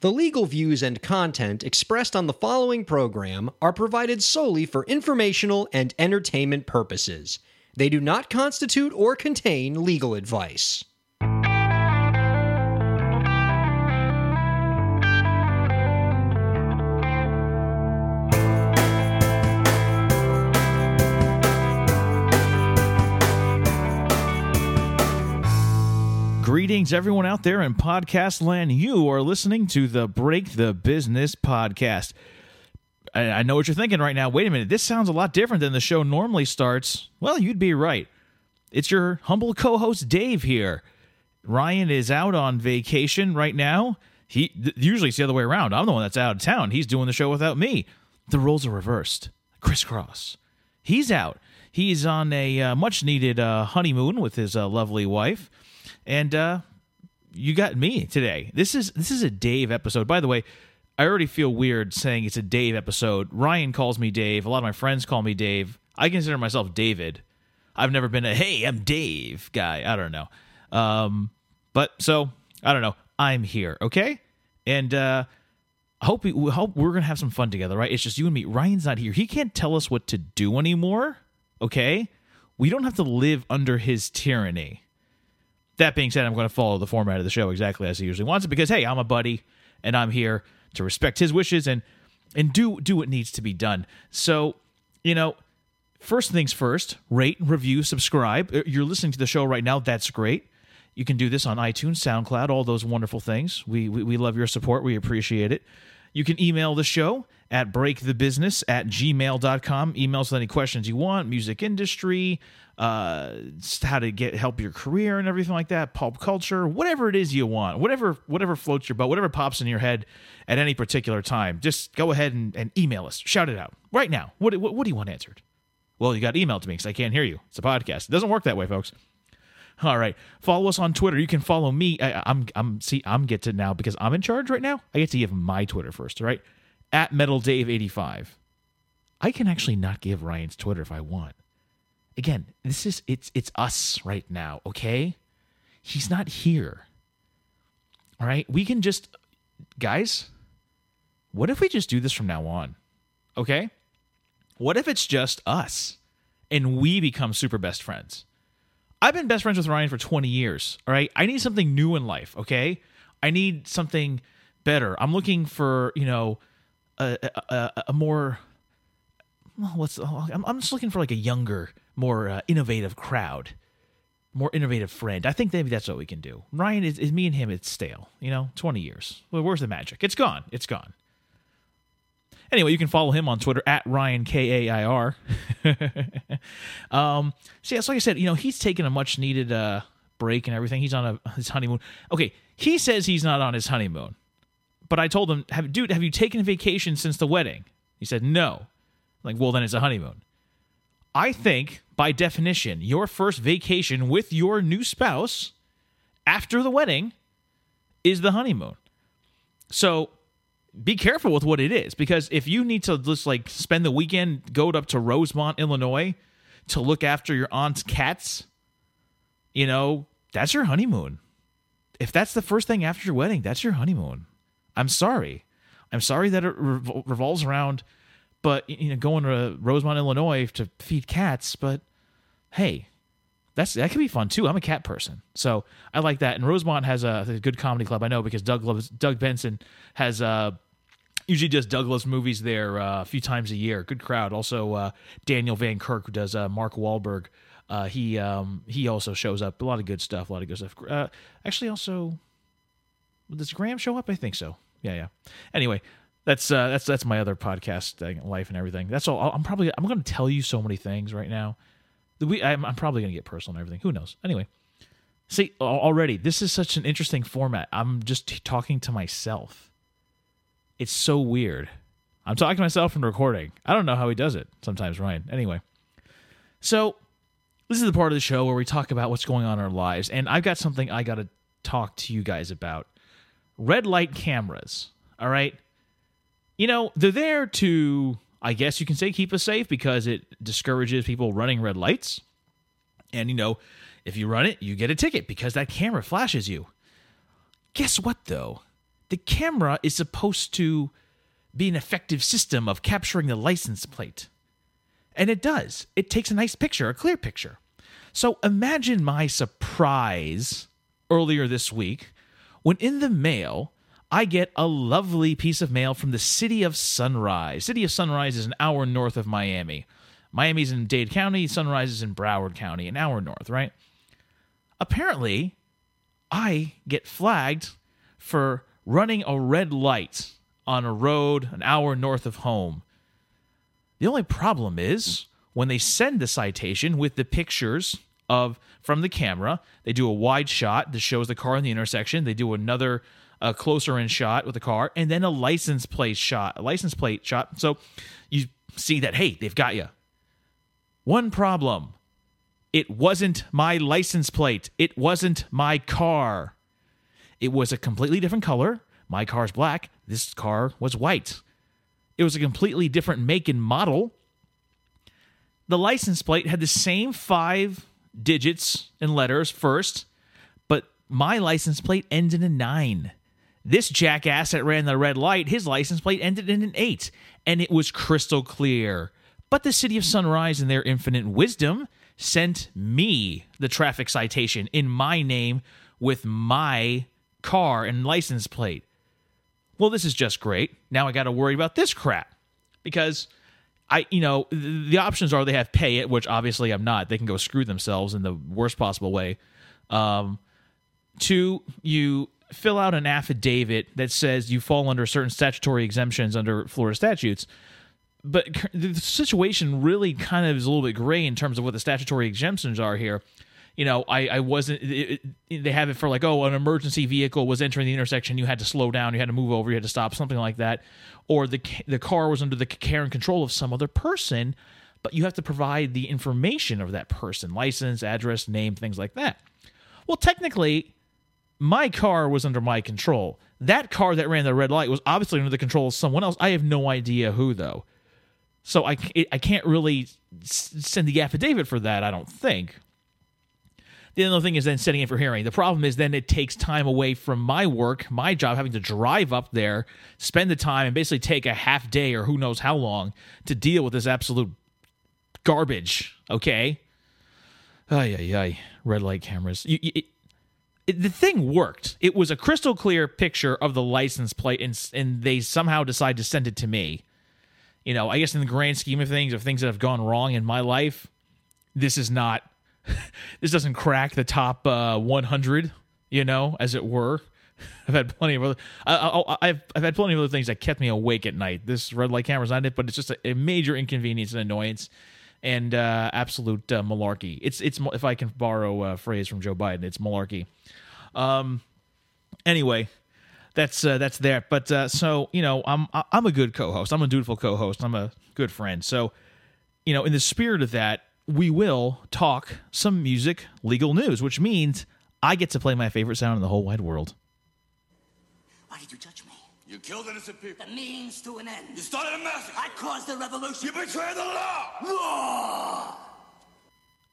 The legal views and content expressed on the following program are provided solely for informational and entertainment purposes. They do not constitute or contain legal advice. Greetings, everyone out there in podcast land. You are listening to the Break the Business podcast. I, I know what you're thinking right now. Wait a minute, this sounds a lot different than the show normally starts. Well, you'd be right. It's your humble co host, Dave, here. Ryan is out on vacation right now. He th- usually it's the other way around. I'm the one that's out of town. He's doing the show without me. The roles are reversed. Crisscross. He's out. He's on a uh, much needed uh, honeymoon with his uh, lovely wife and uh, you got me today. This is this is a Dave episode. By the way, I already feel weird saying it's a Dave episode. Ryan calls me Dave. A lot of my friends call me Dave. I consider myself David. I've never been a hey, I'm Dave guy. I don't know. Um, but so I don't know. I'm here, okay? And uh, hope we, we hope we're gonna have some fun together, right? It's just you and me. Ryan's not here. He can't tell us what to do anymore. Okay, we don't have to live under his tyranny. That being said, I'm going to follow the format of the show exactly as he usually wants it because hey, I'm a buddy and I'm here to respect his wishes and and do do what needs to be done. So, you know, first things first, rate, review, subscribe. Uh, You're listening to the show right now. That's great. You can do this on iTunes, SoundCloud, all those wonderful things. We we, we love your support. We appreciate it. You can email the show at breakthebusiness at gmail.com. Email us with any questions you want, music industry, uh, how to get help your career and everything like that, pulp culture, whatever it is you want, whatever whatever floats your boat, whatever pops in your head at any particular time. Just go ahead and, and email us. Shout it out right now. What, what, what do you want answered? Well, you got emailed to me because I can't hear you. It's a podcast. It doesn't work that way, folks. All right. Follow us on Twitter. You can follow me. I, I'm I'm see I'm get to now because I'm in charge right now. I get to give my Twitter first. Right. At Metal Dave 85. I can actually not give Ryan's Twitter if I want. Again, this is it's it's us right now. Okay. He's not here. All right. We can just guys. What if we just do this from now on? Okay. What if it's just us and we become super best friends? I've been best friends with Ryan for 20 years. All right. I need something new in life. Okay. I need something better. I'm looking for, you know, a, a, a, more, well, what's, I'm, I'm just looking for like a younger, more uh, innovative crowd, more innovative friend. I think maybe that's what we can do. Ryan is, is me and him. It's stale, you know, 20 years. Well, where's the magic? It's gone. It's gone. Anyway, you can follow him on Twitter at Ryan K A I R. um, so yeah, so like I said, you know, he's taking a much needed uh, break and everything. He's on a, his honeymoon. Okay, he says he's not on his honeymoon, but I told him, have, dude, have you taken a vacation since the wedding? He said no. Like, well, then it's a honeymoon. I think, by definition, your first vacation with your new spouse after the wedding is the honeymoon. So be careful with what it is because if you need to just like spend the weekend, go up to Rosemont, Illinois to look after your aunt's cats, you know, that's your honeymoon. If that's the first thing after your wedding, that's your honeymoon. I'm sorry. I'm sorry that it revol- revolves around, but you know, going to Rosemont, Illinois to feed cats. But hey, that's that could be fun too. I'm a cat person, so I like that. And Rosemont has a, a good comedy club. I know because Doug loves Doug Benson has uh, usually does Doug Loves Movies there uh, a few times a year. Good crowd. Also, uh, Daniel Van Kirk who does uh, Mark Wahlberg. Uh, he um, he also shows up. A lot of good stuff. A lot of good stuff. Uh, actually, also does Graham show up? I think so. Yeah, yeah. Anyway, that's that's that's my other podcast thing, life and everything. That's all. I'm probably I'm going to tell you so many things right now. We I'm, I'm probably going to get personal and everything. Who knows? Anyway, see already this is such an interesting format. I'm just talking to myself. It's so weird. I'm talking to myself and recording. I don't know how he does it sometimes, Ryan. Anyway, so this is the part of the show where we talk about what's going on in our lives, and I've got something I got to talk to you guys about. Red light cameras. All right. You know, they're there to, I guess you can say, keep us safe because it discourages people running red lights. And, you know, if you run it, you get a ticket because that camera flashes you. Guess what, though? the camera is supposed to be an effective system of capturing the license plate. And it does. It takes a nice picture, a clear picture. So imagine my surprise earlier this week when in the mail I get a lovely piece of mail from the city of Sunrise. City of Sunrise is an hour north of Miami. Miami's in Dade County, Sunrise is in Broward County, an hour north, right? Apparently, I get flagged for running a red light on a road an hour north of home. The only problem is when they send the citation with the pictures of from the camera, they do a wide shot that shows the car in the intersection. They do another uh, closer in shot with the car, and then a license plate shot, a license plate shot. So you see that hey, they've got you. One problem: it wasn't my license plate. It wasn't my car. It was a completely different color. My car's black. This car was white. It was a completely different make and model. The license plate had the same five digits and letters first, but my license plate ended in a nine. This jackass that ran the red light, his license plate ended in an eight, and it was crystal clear. But the city of Sunrise, in their infinite wisdom, sent me the traffic citation in my name with my car and license plate. Well, this is just great. Now I got to worry about this crap because I, you know, the options are they have pay it, which obviously I'm not. They can go screw themselves in the worst possible way. Um, two, you fill out an affidavit that says you fall under certain statutory exemptions under Florida statutes. But the situation really kind of is a little bit gray in terms of what the statutory exemptions are here you know, I, I wasn't. It, it, they have it for like, oh, an emergency vehicle was entering the intersection. You had to slow down. You had to move over. You had to stop. Something like that. Or the the car was under the care and control of some other person, but you have to provide the information of that person, license, address, name, things like that. Well, technically, my car was under my control. That car that ran the red light was obviously under the control of someone else. I have no idea who though. So I, I can't really send the affidavit for that, I don't think. The other thing is then setting it for hearing. The problem is then it takes time away from my work, my job, having to drive up there, spend the time, and basically take a half day or who knows how long to deal with this absolute garbage. Okay. Ay, ay, ay. Red light cameras. You, you, the thing worked. It was a crystal clear picture of the license plate, and, and they somehow decide to send it to me. You know, I guess in the grand scheme of things, of things that have gone wrong in my life, this is not this doesn't crack the top uh, 100, you know, as it were. I've had plenty of other. I, have I've had plenty of other things that kept me awake at night. This red light camera's not it, but it's just a, a major inconvenience and annoyance, and uh, absolute uh, malarkey. It's it's if I can borrow a phrase from Joe Biden, it's malarkey. Um. Anyway, that's uh, that's there. But uh, so you know, I'm I'm a good co-host. I'm a dutiful co-host. I'm a good friend. So you know, in the spirit of that, we will talk some music legal news, which means I get to play my favorite sound in the whole wide world. Why did you me? You killed innocent people. The means to an end. You started a massacre. I caused a revolution. You betrayed the law. Law.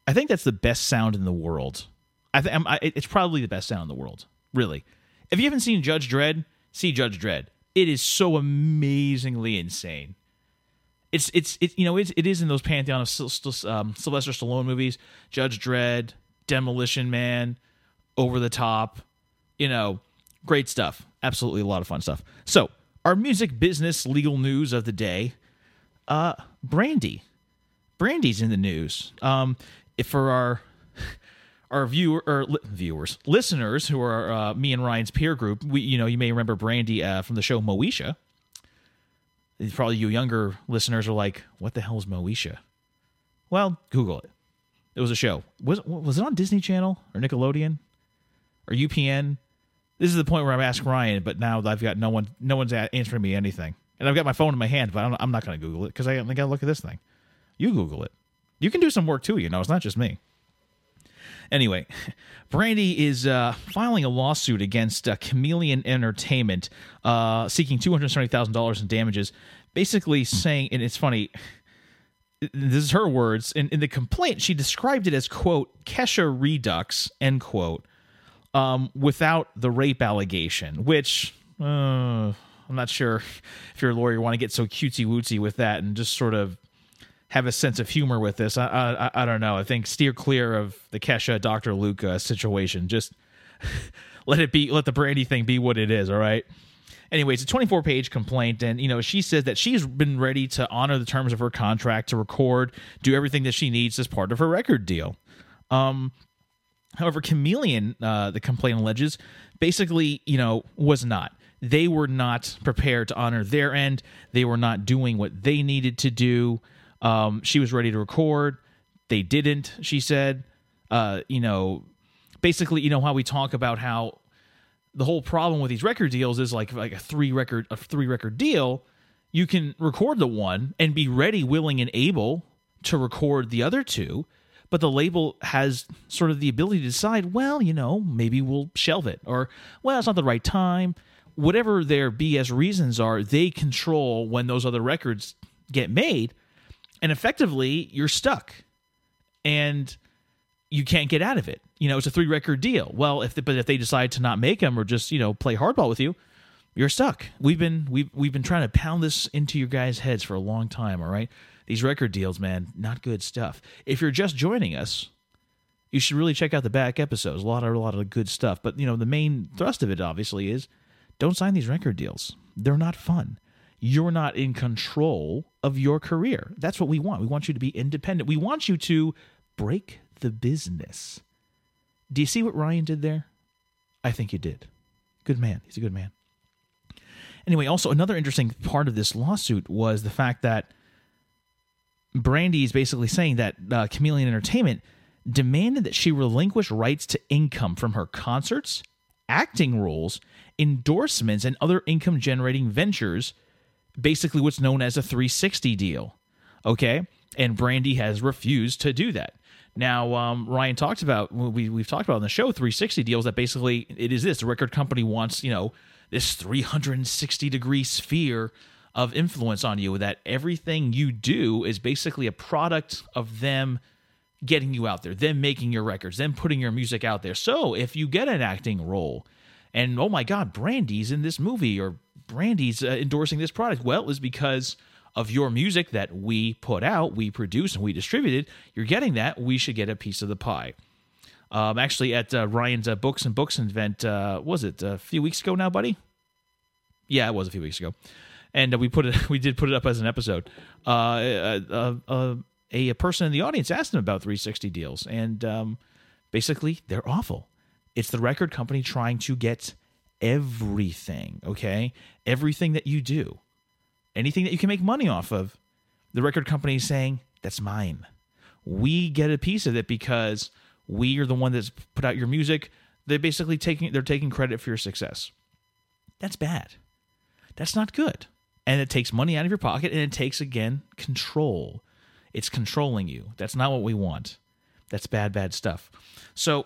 I think that's the best sound in the world. I think it's probably the best sound in the world. Really, if you haven't seen Judge Dredd, see Judge Dredd. It is so amazingly insane it's it's it, you know it's, it is in those pantheon of um, Sylvester Stallone movies, Judge Dredd, Demolition Man, Over the Top, you know, great stuff. Absolutely a lot of fun stuff. So our music business legal news of the day, uh, Brandy, Brandy's in the news. Um, for our our viewer or li- viewers, listeners who are uh, me and Ryan's peer group, we you know you may remember Brandy uh, from the show Moesha probably you younger listeners are like, what the hell is Moesha? Well, Google it. It was a show. Was was it on Disney Channel or Nickelodeon or UPN? This is the point where I'm asking Ryan, but now I've got no one, no one's answering me anything, and I've got my phone in my hand, but I'm, I'm not going to Google it because I, I got to look at this thing. You Google it. You can do some work too. You know, it's not just me. Anyway, Brandy is uh, filing a lawsuit against uh, Chameleon Entertainment, uh, seeking two hundred seventy thousand dollars in damages. Basically, saying, and it's funny. This is her words. In, in the complaint, she described it as "quote Kesha Redux" end quote, um, without the rape allegation. Which, uh, I'm not sure if you're a lawyer, you want to get so cutesy wootsy with that and just sort of have a sense of humor with this. I, I, I don't know. I think steer clear of the Kesha Dr. Luca situation. Just let it be, let the Brandy thing be what it is. All right. Anyway, it's a 24 page complaint, and you know she says that she's been ready to honor the terms of her contract to record, do everything that she needs as part of her record deal. Um, however, Chameleon, uh, the complaint alleges, basically, you know, was not. They were not prepared to honor their end. They were not doing what they needed to do. Um, she was ready to record. They didn't. She said, uh, you know, basically, you know how we talk about how the whole problem with these record deals is like like a three record a three record deal you can record the one and be ready willing and able to record the other two but the label has sort of the ability to decide well you know maybe we'll shelve it or well it's not the right time whatever their bs reasons are they control when those other records get made and effectively you're stuck and you can't get out of it. You know, it's a three record deal. Well, if the, but if they decide to not make them or just you know play hardball with you, you're stuck. We've been we've we've been trying to pound this into your guys' heads for a long time. All right, these record deals, man, not good stuff. If you're just joining us, you should really check out the back episodes. A lot of a lot of good stuff. But you know, the main thrust of it obviously is don't sign these record deals. They're not fun. You're not in control of your career. That's what we want. We want you to be independent. We want you to break the business. Do you see what Ryan did there? I think you did. Good man. He's a good man. Anyway, also another interesting part of this lawsuit was the fact that Brandy is basically saying that uh, Chameleon Entertainment demanded that she relinquish rights to income from her concerts, acting roles, endorsements, and other income generating ventures, basically what's known as a 360 deal. Okay? And Brandy has refused to do that. Now, um, Ryan talked about we we've talked about on the show 360 deals that basically it is this the record company wants you know this 360 degree sphere of influence on you that everything you do is basically a product of them getting you out there, them making your records, them putting your music out there. So if you get an acting role, and oh my God, Brandy's in this movie or Brandy's uh, endorsing this product, well, it's because of your music that we put out, we produce, and we distributed, you're getting that. We should get a piece of the pie. Um, actually, at uh, Ryan's uh, Books and Books event, uh, was it a few weeks ago now, buddy? Yeah, it was a few weeks ago, and uh, we put it. We did put it up as an episode. Uh, uh, uh, a, a person in the audience asked him about 360 deals, and um, basically, they're awful. It's the record company trying to get everything. Okay, everything that you do anything that you can make money off of, the record company is saying, that's mine. We get a piece of it because we are the one that's put out your music. They're basically taking they're taking credit for your success. That's bad. That's not good. And it takes money out of your pocket and it takes again control. It's controlling you. That's not what we want. That's bad, bad stuff. So,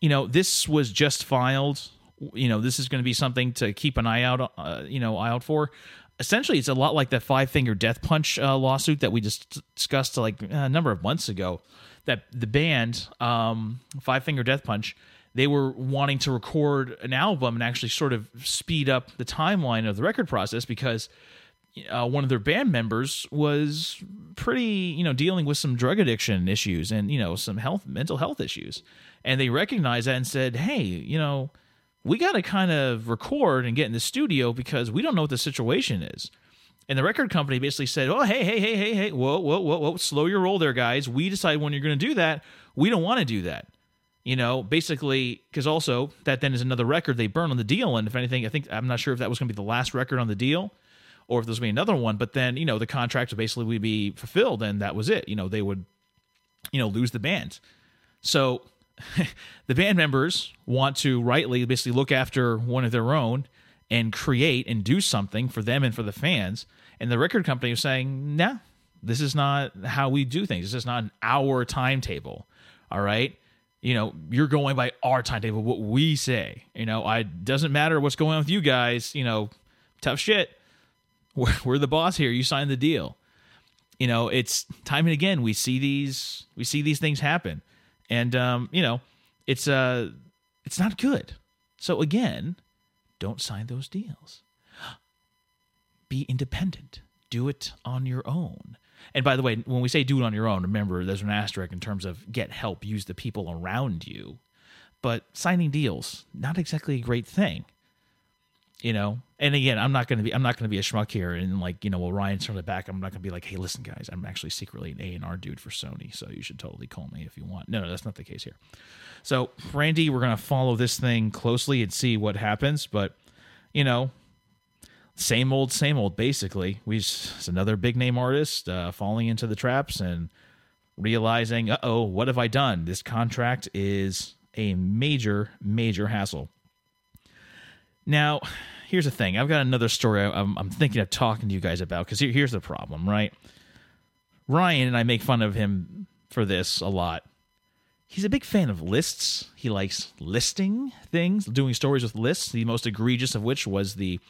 you know, this was just filed. You know, this is going to be something to keep an eye out, uh, you know, eye out for essentially it's a lot like that five finger death punch uh, lawsuit that we just discussed like a number of months ago that the band um, five finger death punch they were wanting to record an album and actually sort of speed up the timeline of the record process because uh, one of their band members was pretty you know dealing with some drug addiction issues and you know some health mental health issues and they recognized that and said hey you know we got to kind of record and get in the studio because we don't know what the situation is. And the record company basically said, "Oh, hey, hey, hey, hey, hey, whoa, whoa, whoa, whoa, slow your roll there, guys. We decide when you're going to do that. We don't want to do that." You know, basically, because also that then is another record they burn on the deal. And if anything, I think I'm not sure if that was going to be the last record on the deal or if there's going to be another one. But then, you know, the contract would basically would be fulfilled and that was it. You know, they would, you know, lose the band. So the band members want to rightly basically look after one of their own and create and do something for them and for the fans. And the record company is saying, nah, this is not how we do things. This is not an timetable. All right. You know, you're going by our timetable, what we say. You know, I doesn't matter what's going on with you guys, you know, tough shit. We're, we're the boss here. You signed the deal. You know, it's time and again we see these we see these things happen and um, you know, it's uh, it's not good. So again, don't sign those deals. Be independent. Do it on your own. And by the way, when we say do it on your own, remember there's an asterisk in terms of get help, use the people around you. But signing deals, not exactly a great thing. You know, and again, I'm not gonna be I'm not gonna be a schmuck here and like, you know, well Ryan's from the back, I'm not gonna be like, hey, listen, guys, I'm actually secretly an A and R dude for Sony, so you should totally call me if you want. No, no, that's not the case here. So, Randy, we're gonna follow this thing closely and see what happens, but you know, same old, same old. Basically, we it's another big name artist uh, falling into the traps and realizing, uh oh, what have I done? This contract is a major, major hassle. Now, here's the thing. I've got another story I'm, I'm thinking of talking to you guys about because here, here's the problem, right? Ryan and I make fun of him for this a lot. He's a big fan of lists. He likes listing things, doing stories with lists. The most egregious of which was the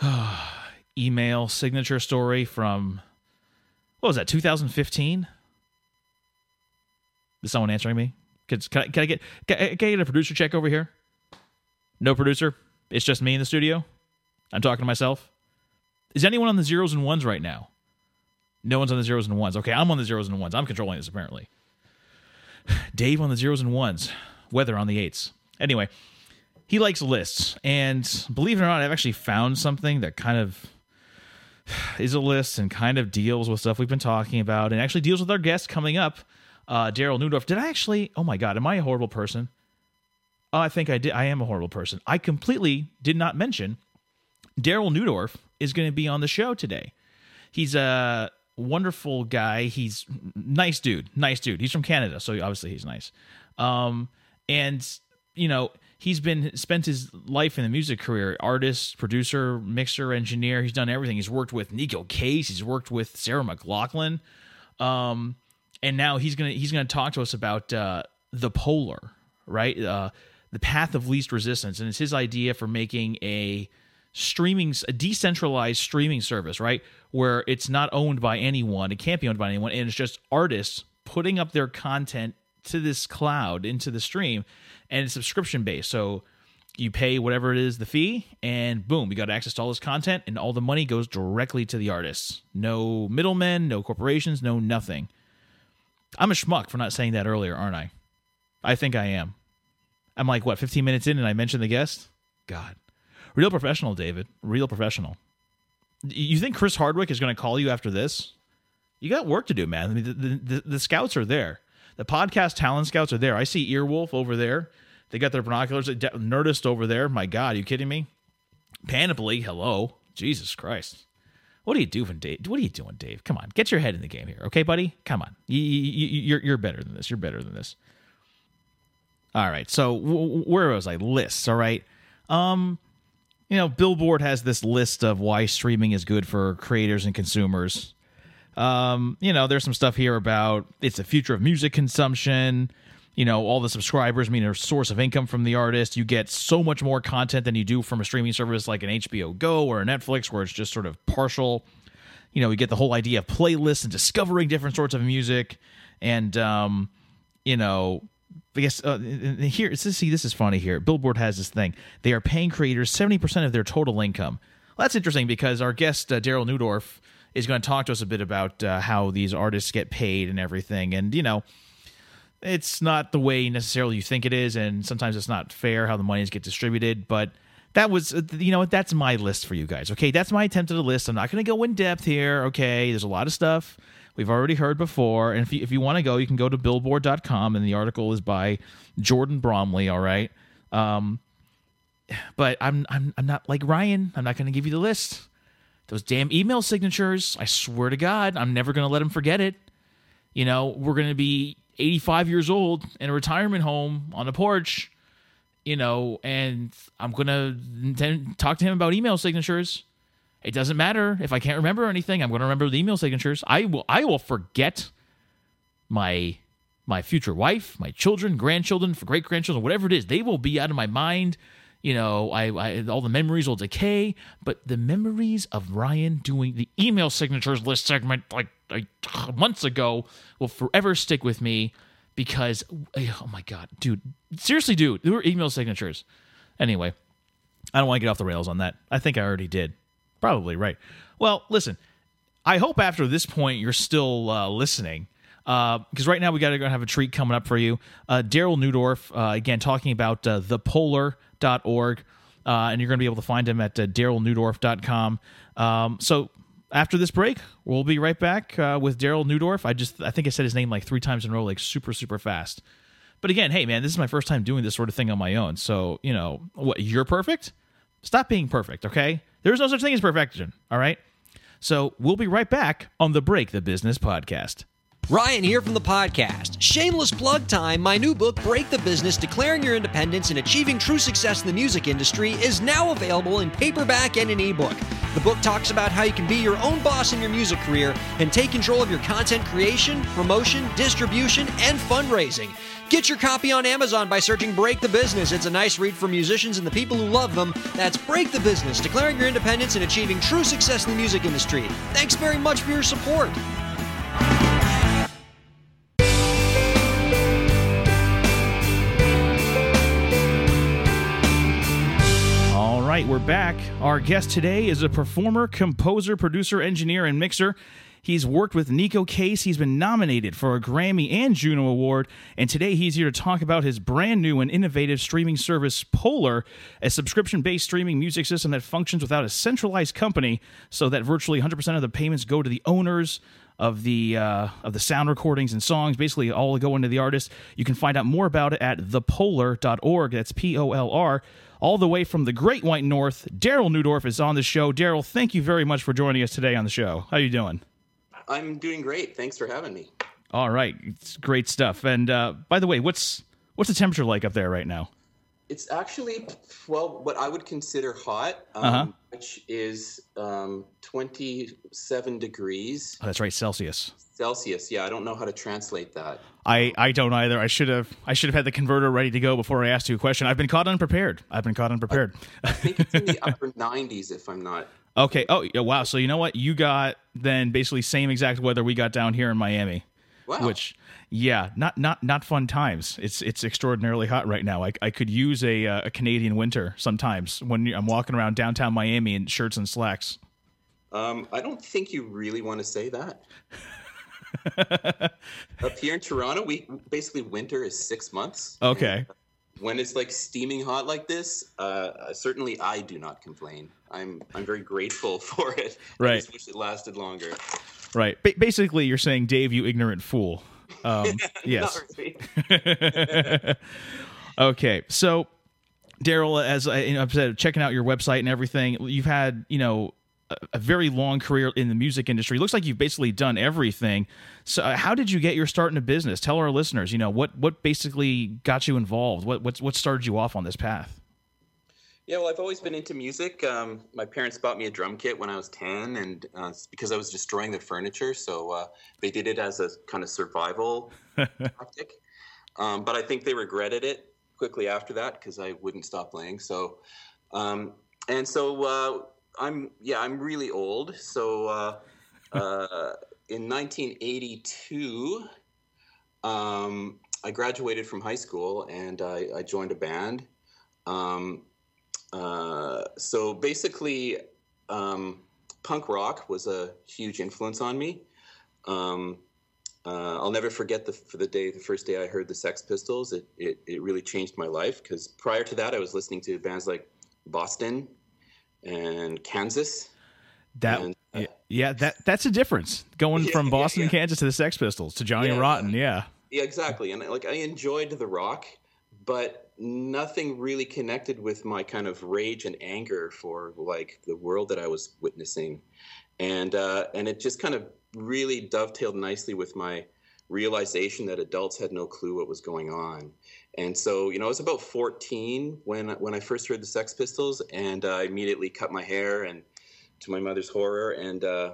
email signature story from what was that 2015 is someone answering me? Can, can, I, can I get eh, can I get a producer check over here? No producer? It's just me in the studio? I'm talking to myself? Is anyone on the zeros and ones right now? No one's on the zeros and ones. Okay i'm on the zeros and ones. I'm controlling this apparently. Dave on the zeros and ones. Weather on the eights. Anyway he likes lists. And believe it or not i've actually found something that kind of is a list and kind of deals with stuff we've been talking about and actually deals with our guest coming up uh, Darryl Neudorf. Did i actually oh my god am i a horrible person? Oh, i think i did i am a horrible person. I completely did not mention Darryl Neudorf is going to be on the show today. He's a wonderful guy. He's nice dude nice dude. He's from canada so obviously he's nice. Um, and you know he's been spent his life in the music career artist producer mixer engineer. He's done everything. He's worked with Neko Case. He's worked with Sarah McLachlan um, and now he's gonna he's gonna talk to us about uh, the POLR right? Uh, the path of least resistance. And it's his idea for making a streaming a decentralized streaming service right? Where it's not owned by anyone. It can't be owned by anyone. And it's just artists putting up their content to this cloud into the stream and it's subscription based so you pay whatever it is the fee and boom you got access to all this content and all the money goes directly to the artists. No middlemen no corporations no nothing. I'm a schmuck for not saying that earlier aren't i? I think i am. I'm like what 15 minutes in and i mentioned the guest? God. Real professional david. Real professional. You think chris hardwick is going to call you after this? You got work to do man. I mean, the, the, the, the scouts are there the podcast talent scouts are there. I see Earwolf over there. They got their binoculars. Nerdist over there. My God, you kidding me? Panoply, hello. Jesus Christ. What are you doing, Dave? What are you doing, Dave? Come on, get your head in the game here, okay, buddy? Come on, you, you, you're you're better than this. You're better than this. All right, so where was I? Lists. All right. Um, you know, Billboard has this list of why streaming is good for creators and consumers. Um, you know, there's some stuff here about it's the future of music consumption. You know, all the subscribers mean a source of income from the artist. You get so much more content than you do from a streaming service like an HBO Go or a Netflix, where it's just sort of partial. You know, you get the whole idea of playlists and discovering different sorts of music, and um, you know, I guess uh, here, see, this is funny here. Billboard has this thing. They are paying creators seventy percent of their total income. Well, that's interesting because our guest uh, Darryl Neudorf is going to talk to us a bit about uh, how these artists get paid and everything. And, you know, it's not the way necessarily you think it is. And sometimes it's not fair how the monies get distributed. But that was, uh, you know, that's my list for you guys. Okay. That's my attempt at a list. I'm not going to go in depth here. Okay. There's a lot of stuff we've already heard before. And if you, if you want to go, you can go to billboard.com. And the article is by Jordan Bromley. All right. Um, but I'm, I'm, I'm not like Ryan. I'm not going to give you the list. Those damn email signatures, I swear to God, I'm never going to let him forget it. You know, we're going to be 85 years old in a retirement home on a porch, you know, and I'm going to talk to him about email signatures. It doesn't matter if I can't remember anything. I'm going to remember the email signatures. I will I will forget my my future wife, my children, grandchildren, great grandchildren, whatever it is. They will be out of my mind you know, I, I, all the memories will decay, but the memories of Ryan doing the email signatures list segment like, like months ago will forever stick with me because oh my god, dude, seriously, dude, there were email signatures. Anyway, I don't want to get off the rails on that. I think I already did. Probably right. Well, listen. I hope after this point you're still uh, listening because right now we got to have a treat coming up for you. Uh, Darryl Neudorf, uh, again, talking about uh, thepolr.org, uh, and you're going to be able to find him at uh, darrylneudorf.com. Um, so after this break, we'll be right back uh, with Darryl Neudorf. I just, I think I said his name like three times in a row, like super, super fast. But again, hey, man, this is my first time doing this sort of thing on my own. So, you know, what, you're perfect? Stop being perfect, okay? There's no such thing as perfection, all right? So we'll be right back on the Break the Business podcast. Ryan here from the podcast. Shameless plug time. My new book, Break the Business Declaring Your Independence and Achieving True Success in the Music Industry, is now available in paperback and an ebook. The book talks about how you can be your own boss in your music career and take control of your content creation, promotion, distribution, and fundraising. Get your copy on Amazon by searching Break the Business. It's a nice read for musicians and the people who love them. That's Break the Business Declaring Your Independence and Achieving True Success in the Music Industry. Thanks very much for your support. Right, we're back. Our guest today is a performer, composer, producer, engineer, and mixer. He's worked with Neko Case. He's been nominated for a Grammy and Juno Award. And today he's here to talk about his brand new and innovative streaming service, POLR, a subscription based streaming music system that functions without a centralized company so that virtually 100% of the payments go to the owners of the uh, of the sound recordings and songs, basically all go into the artist. You can find out more about it at thepolr.org. That's P O L R. All the way from the Great White North, Darryl Neudorf is on the show. Darryl, thank you very much for joining us today on the show. How are you doing? I'm doing great. Thanks for having me. All right, it's great stuff. And uh, by the way, what's what's the temperature like up there right now? It's actually, well, what I would consider hot, um, Uh-huh. which is um, 27 degrees Oh, that's right, Celsius. Celsius. Yeah, I don't know how to translate that. I, I don't either. I should have I should have had the converter ready to go before I asked you a question. I've been caught unprepared. I've been caught unprepared. I think it's in the upper 90s, if I'm not. Okay. Oh, yeah, wow. So you know what? You got then basically same exact weather we got down here in Miami. Wow. Which, yeah, not not not fun times. It's it's extraordinarily hot right now. I, I could use a uh, a Canadian winter sometimes when I'm walking around downtown Miami in shirts and slacks. Um, I don't think you really want to say that. Up here in Toronto, we basically winter is six months. Okay. When it's like steaming hot like this, uh, certainly I do not complain. I'm I'm very grateful for it. I Right. just wish it lasted longer. Right. Ba- basically, you're saying, Dave, you ignorant fool. Um, yes. Okay, so Darryl, as I you know, I've said, checking out your website and everything, you've had you know a, very long career in the music industry. Looks like you've basically done everything. So, uh, how did you get your start in a business? Tell our listeners, you know, what what basically got you involved. What what what started you off on this path? Yeah, well, I've always been into music. Um, my parents bought me a drum kit when I was 10, and uh, because I was destroying their furniture. So uh, they did it as a kind of survival tactic. Um, but I think they regretted it quickly after that because I wouldn't stop playing. So, um, and so uh, I'm, yeah, I'm really old. So uh, uh, in 1982, um, I graduated from high school and I, I joined a band. Um, uh, so basically, um, punk rock was a huge influence on me. Um, uh, I'll never forget the for the day, the first day I heard the Sex Pistols. It it, it really changed my life because prior to that, I was listening to bands like Boston and Kansas. That And, uh, yeah, yeah, that that's a difference going Yeah, from Boston, yeah. Kansas to the Sex Pistols to Johnny. Rotten. Yeah, Yeah, exactly. And like I enjoyed the rock, but nothing really connected with my kind of rage and anger for like the world that I was witnessing, and uh, and it just kind of really dovetailed nicely with my realization that adults had no clue what was going on. And so, you know, I was about 14 when when I first heard the Sex Pistols, and I immediately cut my hair and to my mother's horror and. Uh,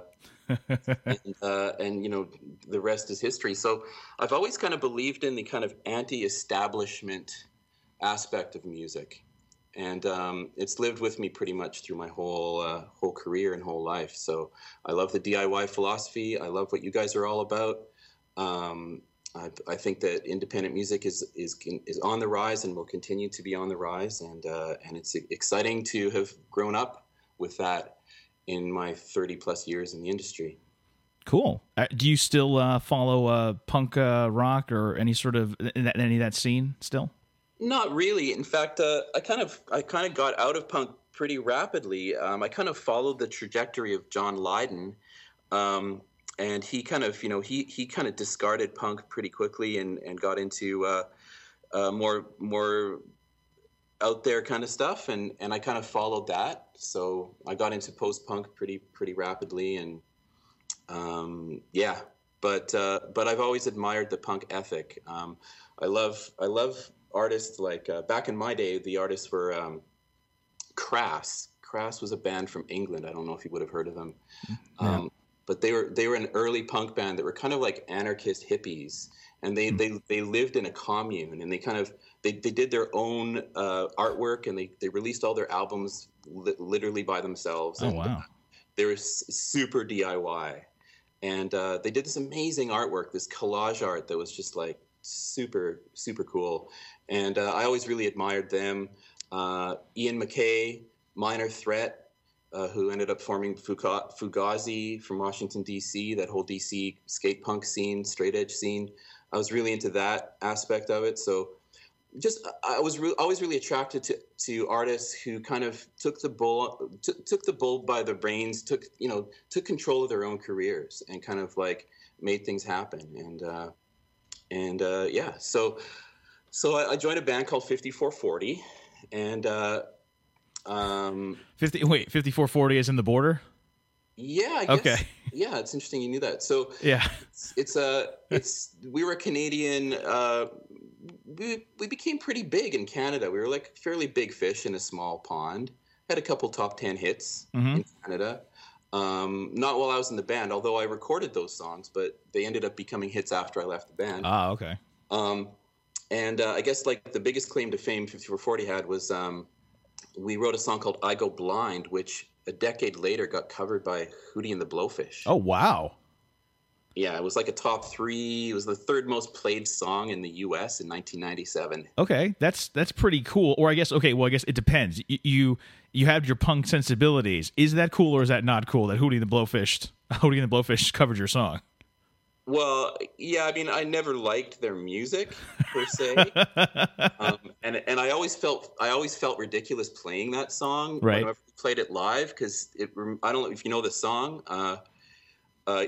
and, uh, and you know the rest is history. So I've always kind of believed in the kind of anti-establishment aspect of music, and um, it's lived with me pretty much through my whole uh, whole career and whole life. So I love the DIY philosophy. I love what you guys are all about. Um, I, I think that independent music is is is on the rise and will continue to be on the rise, and uh, and it's exciting to have grown up with that in my 30 plus years in the industry. Cool. Uh, do you still uh, follow uh, punk uh, rock or any sort of any of that scene still? Not really. In fact, uh, I kind of I kind of got out of punk pretty rapidly. Um, I kind of followed the trajectory of John Lydon. Um, and he kind of you know he he kind of discarded punk pretty quickly and and got into uh, uh, more more out there kind of stuff and and I kind of followed that. So I got into post punk pretty pretty rapidly and um, yeah. But uh, but I've always admired the punk ethic. Um, I love I love artists like uh, back in my day the artists were um, Crass. Crass was a band from England. I don't know if you would have heard of them. Yeah. But they were they were an early punk band that were kind of like anarchist hippies. And they, mm. they they lived in a commune and they kind of they, they did their own uh, artwork and they, they released all their albums li- literally by themselves. Oh wow. they were super diy and uh, they did this amazing artwork this collage art that was just like super super cool. And uh, i always really admired them. Uh, Ian MacKaye minor threat uh, who ended up forming Fugazi from Washington D.C. That whole D.C. skate punk scene, straight edge scene. I was really into that aspect of it. So, just I was re- always really attracted to to artists who kind of took the bull t- took the bull by the reins, took you know took control of their own careers and kind of like made things happen. And uh, and uh, yeah, so so I, I joined a band called Fifty Four Forty, and uh, um, Fifty. Wait, fifty-four forty is in the border. Yeah. I guess, Okay. Yeah, it's interesting you knew that. So Yeah. it's, it's a it's we were a Canadian. Uh, we we became pretty big in Canada. We were like fairly big fish in a small pond. Had a couple top ten hits Mhm. in Canada. Um, not while I was in the band, although I recorded those songs, but they ended up becoming hits after I left the band. Ah, okay. Um, and uh, I guess like the biggest claim to fame 5440 had was um, we wrote a song called "I Go Blind," which a decade later got covered by Hootie and the Blowfish. Oh wow. Yeah, it was like a top three. It was the third most played song in the U.S. in 1997. Okay, that's that's pretty cool. Or I guess okay. Well, I guess it depends. Y- You you have your punk sensibilities. Is that cool or is that not cool? That Hootie and the Blowfish, Hootie and the Blowfish covered your song. Well, yeah, I mean, I never liked their music per se, um, and and I always felt I always felt ridiculous playing that song Right. whenever we played it live because it. I don't know if you know the song, uh, uh,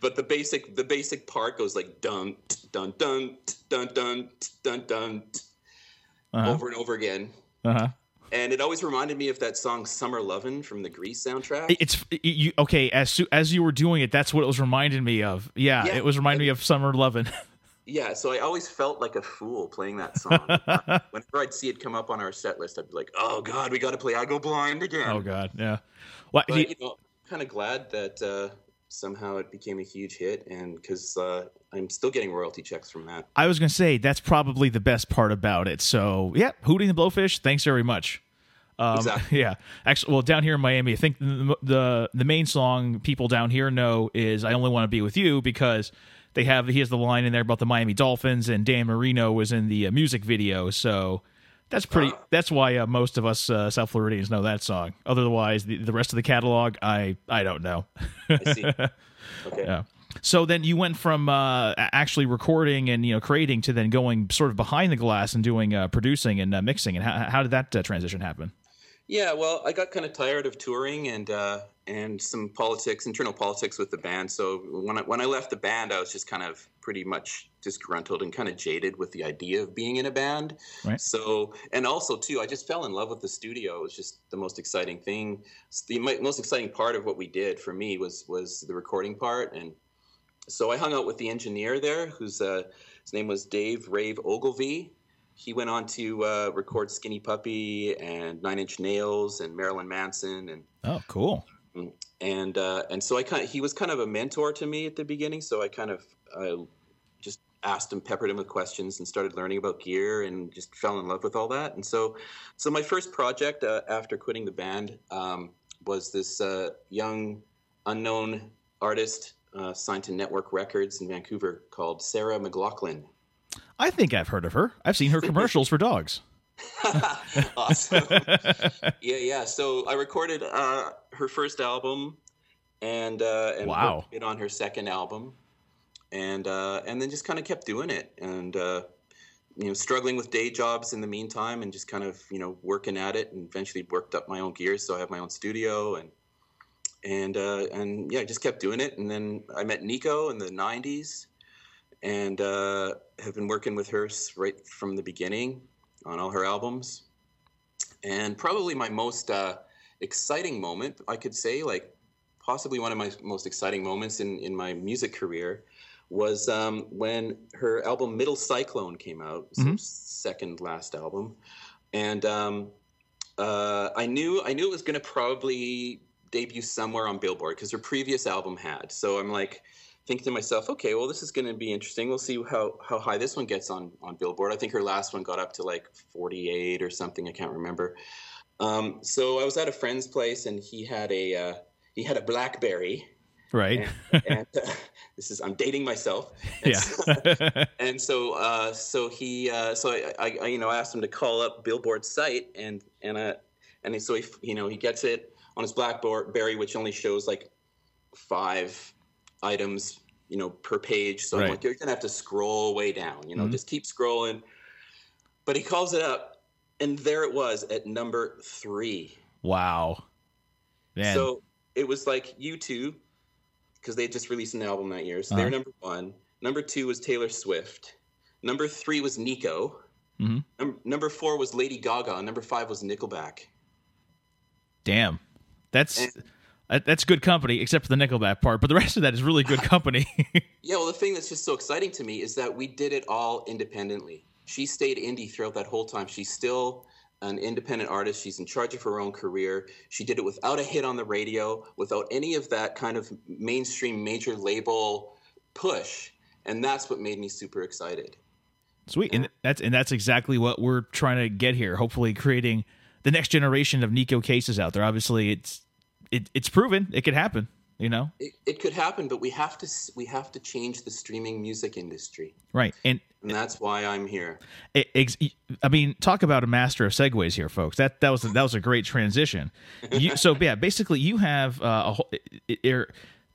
but the basic the basic part goes like dun dun dun dun dun dun dun Uh-huh. over and over again, Uh huh. And it always reminded me of that song "Summer Lovin'" from the Grease soundtrack. It's you okay. As as you were doing it, that's what it was reminding me of. Yeah, Yeah. it was reminding me of Summer Lovin'. Yeah, so I always felt like a fool playing that song. Whenever I'd see it come up on our set list, I'd be like, "Oh God, we got to play I Go Blind again." oh God, yeah. Well, But he- you know, kind of glad that uh, somehow it became a huge hit, and because uh, I'm still getting royalty checks from that. I was gonna say that's probably the best part about it. So yeah, Hootie and the Blowfish. Thanks very much. Um, Exactly. Yeah. Actually, well, down here in Miami, I think the, the the main song people down here know is "I Only Want to Be with You" because they have he has the line in there about the Miami Dolphins, and Dan Marino was in the uh, music video. So that's pretty. That's why uh, most of us uh, South Floridians know that song. Otherwise, the, the rest of the catalog, I I don't know. I see. Okay. Yeah. So then you went from uh, actually recording and you know creating to then going sort of behind the glass and doing uh, producing and uh, mixing. And how, how did that uh, transition happen? Yeah, well, I got kind of tired of touring and uh, and some politics, internal politics with the band. So when I, when I left the band, I was just kind of pretty much disgruntled and kind of jaded with the idea of being in a band. Right. So and also too, I just fell in love with the studio. It was just the most exciting thing. The most exciting part of what we did for me was was the recording part. And so I hung out with the engineer there, who's uh, his name was Dave Rave Ogilvie he went on to uh, record Skinny Puppy and Nine Inch Nails and Marilyn Manson and Oh, cool. and uh, and so I kind of, he was kind of a mentor to me at the beginning. So I kind of just asked him, peppered him with questions, and started learning about gear and just fell in love with all that. And so so my first project uh, after quitting the band um, was this uh, young unknown artist uh, signed to Nettwerk Records in Vancouver called Sarah McLachlan. I think I've heard of her. I've seen her commercials for dogs. awesome. yeah, yeah. So I recorded uh, her first album, and uh, and Wow. it on her second album, and uh, and then just kind of kept doing it, and uh, you know, struggling with day jobs in the meantime, and just kind of you know working at it, and eventually worked up my own gears, so I have my own studio, and and uh, and yeah, just kept doing it, and then I met Neko in the '90s, and uh, have been working with her right from the beginning on all her albums. And probably my most uh, exciting moment, I could say, like possibly one of my most exciting moments in, in my music career, was um, when her album Middle Cyclone came out, so second last album, and um, uh, I knew I knew it was going to probably debut somewhere on Billboard because her previous album had. So I'm like thinking to myself, okay, well this is going to be interesting. We'll see how how high this one gets on on Billboard. I think her last one got up to like 48 or something. I can't remember. Um, so I was at a friend's place and he had a uh, he had a BlackBerry. Right. and uh, this is I'm dating myself. And Yeah. so- and so uh, so he uh, so I, I, you know asked him to call up Billboard's site and and uh, and he, so he you know he gets it on his BlackBerry which only shows like five items you know per page. So Right. I'm like you're gonna have to scroll way down. You know Mhm. just keep scrolling. But he calls it up and there it was at number three. wow. Man. So it was like U2, because they had just released an album that year. So Uh-huh. they're number one. Number two was Taylor Swift. Number three was Neko. Mhm. Num- number four was Lady Gaga. And number five was Nickelback. Damn. That's And- that's good company, except for the Nickelback part. But the rest of that is really good company. Yeah, well, the thing that's just so exciting to me is that we did it all independently. She stayed indie throughout that whole time. She's still an independent artist. She's in charge of her own career. She did it without a hit on the radio, without any of that kind of mainstream major label push. And that's what made me super excited. Sweet, and that's and that's exactly what we're trying to get here. Hopefully, creating the next generation of Neko Cases out there. Obviously, it's it, it's proven it could happen. You know, It, it could happen, but we have to we have to change the streaming music industry, right? And and that's why I'm here. it, I mean, talk about a master of segues here, folks. That that was that was a great transition. You, so yeah, basically, you have uh, a whole, it-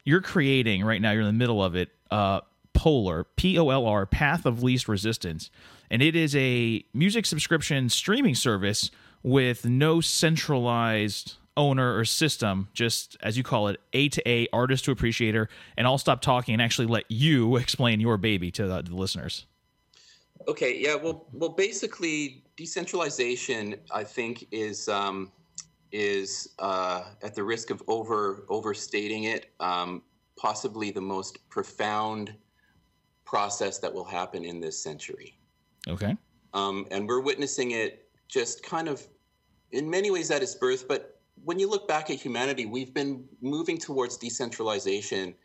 you're creating right now. You're in the middle of it. Uh, POLR, P O L R, Path of Least Resistance, and it is a music subscription streaming service with no centralized owner or system, just as you call it, A to A, artist to appreciator. And I'll stop talking and actually let you explain your baby to the, the listeners. Okay, yeah, well, well, basically, decentralization, I think, is um, is uh, at the risk of over overstating it, um, possibly the most profound process that will happen in this century, Okay. um, and we're witnessing it just kind of in many ways at its birth. But when you look back at humanity, we've been moving towards decentralization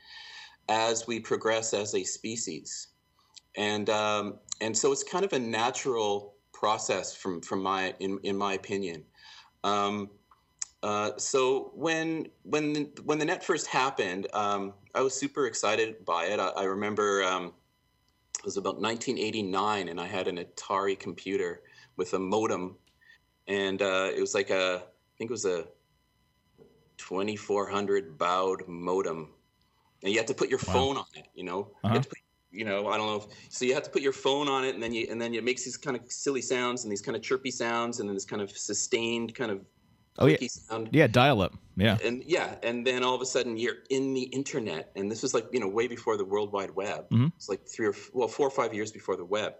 as we progress as a species and um, and so it's kind of a natural process from from my in in my opinion. Um, uh, so when when the, when the net first happened, um, I was super excited by it. I, I remember um, it was about 1989, and I had an Atari computer with a modem, and uh, it was like a I think it was a 2400 baud modem, and you had to put your phone on it. You know, you, Uh-huh. to put, you know, I don't know. If, so you have to put your phone on it, and then you and then it makes these kind of silly sounds and these kind of chirpy sounds, and then this kind of sustained kind of Oh, yeah. sound. Yeah, dial up. Yeah. And yeah, and then all of a sudden you're in the internet, and this was like you know way before the World Wide Web. Mhm. It's like three or well four or five years before the web.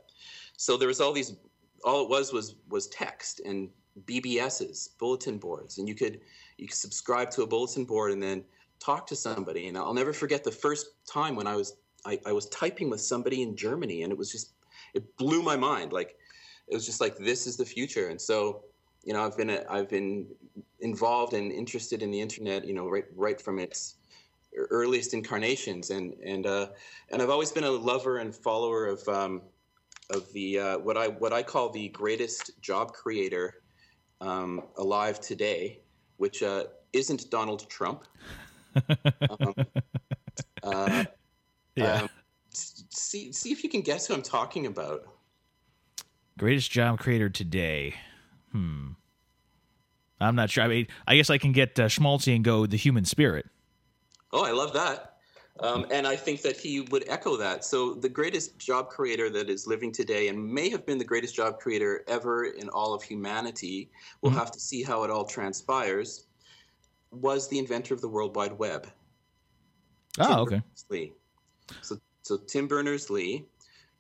So there was all these. All it was was was text and BBSs, bulletin boards, and you could you can subscribe to a bulletin board and then talk to somebody. And I'll never forget the first time when I was I, I was typing with somebody in Germany, and it was just it blew my mind. Like it was just like this is the future. And so you know I've been a, I've been involved and interested in the internet. You know right right from its earliest incarnations, and and uh, and I've always been a lover and follower of um, of the uh, what I what I call the greatest job creator um, alive today, which uh, isn't Donald Trump. um, Uh, Yeah. um, see, see if you can guess who I'm talking about. Greatest job creator today. Hmm. I'm not sure. I mean, I guess I can get uh, Schmaltzy and go the human spirit. Oh, I love that. Um, and I think that he would echo that. So, the greatest job creator that is living today and may have been the greatest job creator ever in all of humanity, we'll have to see how it all transpires, was the inventor of the World Wide Web. Tim Oh, okay. Berners-Lee. So, so Tim Berners-Lee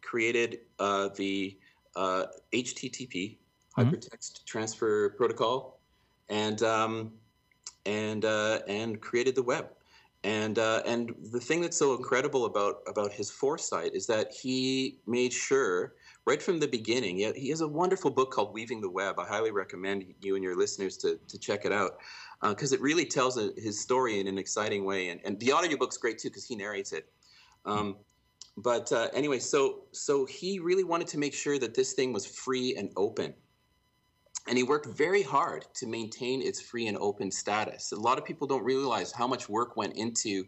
created uh, the uh, HTTP, Hypertext Transfer Protocol, and um, and uh, and created the web. And uh, and the thing that's so incredible about about his foresight is that he made sure right from the beginning. He, has a wonderful book called Weaving the Web. I highly recommend you and your listeners to to check it out because it really tells a, his story in an exciting way. And and the audiobook's great too because he narrates it. Um, but uh, anyway, so so he really wanted to make sure that this thing was free and open and he worked very hard to maintain its free and open status. A lot of people don't realize how much work went into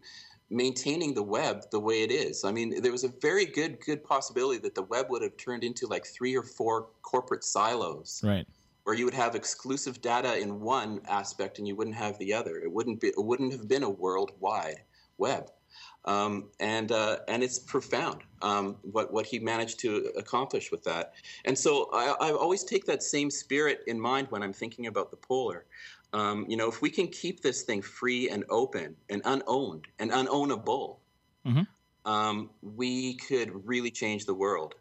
maintaining the web the way it is. I mean, there was a very good good possibility that the web would have turned into like three or four corporate silos Right. where you would have exclusive data in one aspect and you wouldn't have the other. It wouldn't be it wouldn't have been a worldwide web. Um, and uh, and it's profound um, what what he managed to accomplish with that. And so I, I always take that same spirit in mind when I'm thinking about the POLR. Um, you know, if we can keep this thing free and open and unowned and unownable, Mhm. um, we could really change the world.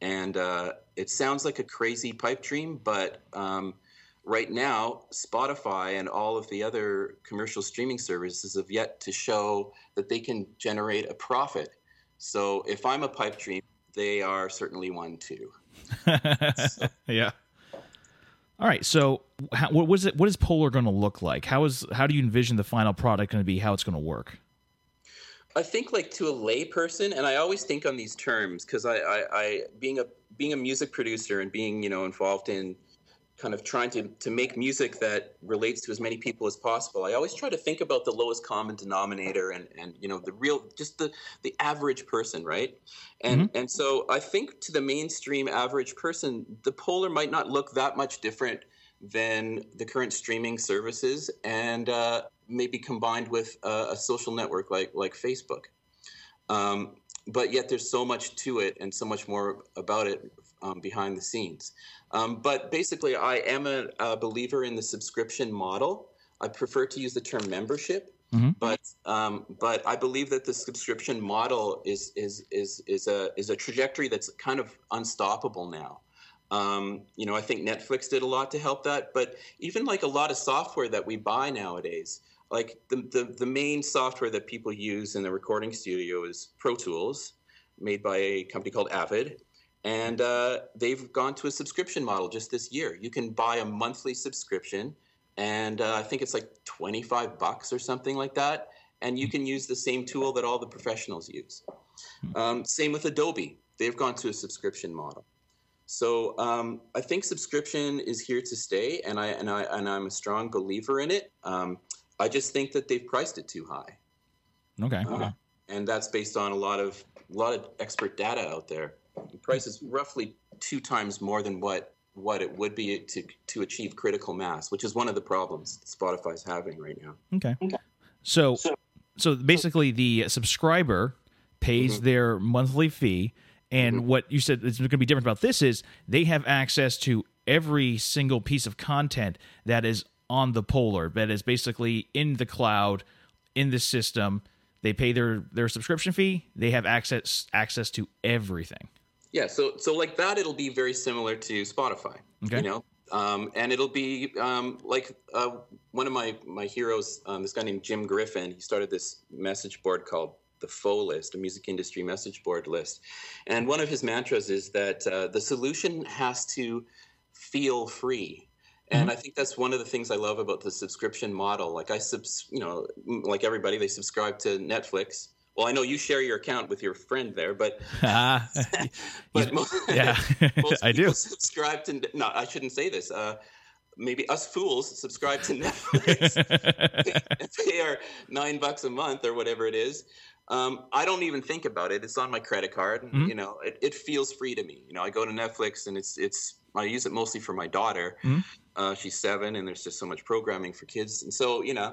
And uh, it sounds like a crazy pipe dream, but um, right now, Spotify and all of the other commercial streaming services have yet to show that they can generate a profit. So if I'm a pipe dream, they are certainly one too. yeah. All right. So, how, what was it? What is POLR going to look like? How is how do you envision the final product going to be? How it's going to work? I think like to a layperson, and I always think on these terms because I, I, I being a being a music producer and being you know involved in kind of trying to to make music that relates to as many people as possible. I always try to think about the lowest common denominator and and you know the real just the the average person, right? And and so I think to the mainstream average person, the POLR might not look that much different than the current streaming services, and uh, maybe combined with a, a social network like like Facebook. Um, but yet there's so much to it and so much more about it um, behind the scenes. Um, but basically, I am a, a believer in the subscription model. I prefer to use the term membership, but um, but I believe that the subscription model is is is is a is a trajectory that's kind of unstoppable now. Um, you know, I think Netflix did a lot to help that, but even like a lot of software that we buy nowadays, like the, the, the main software that people use in the recording studio is Pro Tools, made by a company called Avid. And uh, they've gone to a subscription model just this year. You can buy a monthly subscription, and uh, I think it's like 25 bucks or something like that. And you can use the same tool that all the professionals use. Um, same with Adobe. They've gone to a subscription model. So um, I think subscription is here to stay, and I and I and I'm a strong believer in it. Um, I just think that they've priced it too high, Okay. Uh, and that's based on a lot of a lot of expert data out there. The price is roughly two times more than what what it would be to to achieve critical mass, which is one of the problems Spotify's having right now. Okay. So, so basically, the subscriber pays mm-hmm. their monthly fee, and mm-hmm. what you said is going to be different about this is they have access to every single piece of content that is on the POLR, that is basically in the cloud, in the system. They pay their their subscription fee. They have access access to everything. Yeah, so so like that, it'll be very similar to Spotify. Okay. You know, um, and it'll be um, like uh, one of my my heroes, um, this guy named Jim Griffin. He started this message board called the Pho List, a music industry message board list, and one of his mantras is that uh, the solution has to feel free. And I think that's one of the things I love about the subscription model. Like I subs, you know, like everybody, they subscribe to Netflix. Well, I know you share your account with your friend there, but Ah, but mo- yeah, most I do. people subscribe to no i shouldn't say this uh, maybe us fools subscribe to netflix pay our nine bucks a month or whatever it is Um, I don't even think about it. It's on my credit card. and, Mhm. You know, it, it feels free to me. You know, I go to Netflix and it's it's I use it mostly for my daughter. Mhm. Uh, she's seven, and there's just so much programming for kids, and so you know.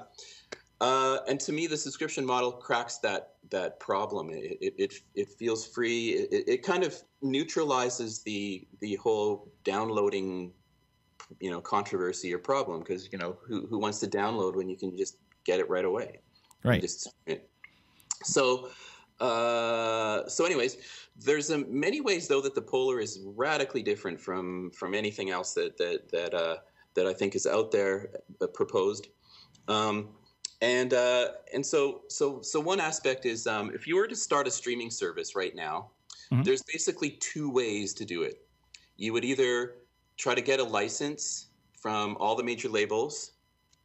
Uh, and to me, the subscription model cracks that that problem. It it, it, feels free. It, it kind of neutralizes the the whole downloading, you know, controversy or problem because you know who who wants to download when you can just get it right away. Right. Just so, uh, so anyways, there's um, many ways though that the POLR is radically different from from anything else that that that uh, that I think is out there uh, proposed. Um, and uh, and so so so one aspect is um, if you were to start a streaming service right now, Mhm. there's basically two ways to do it. You would either try to get a license from all the major labels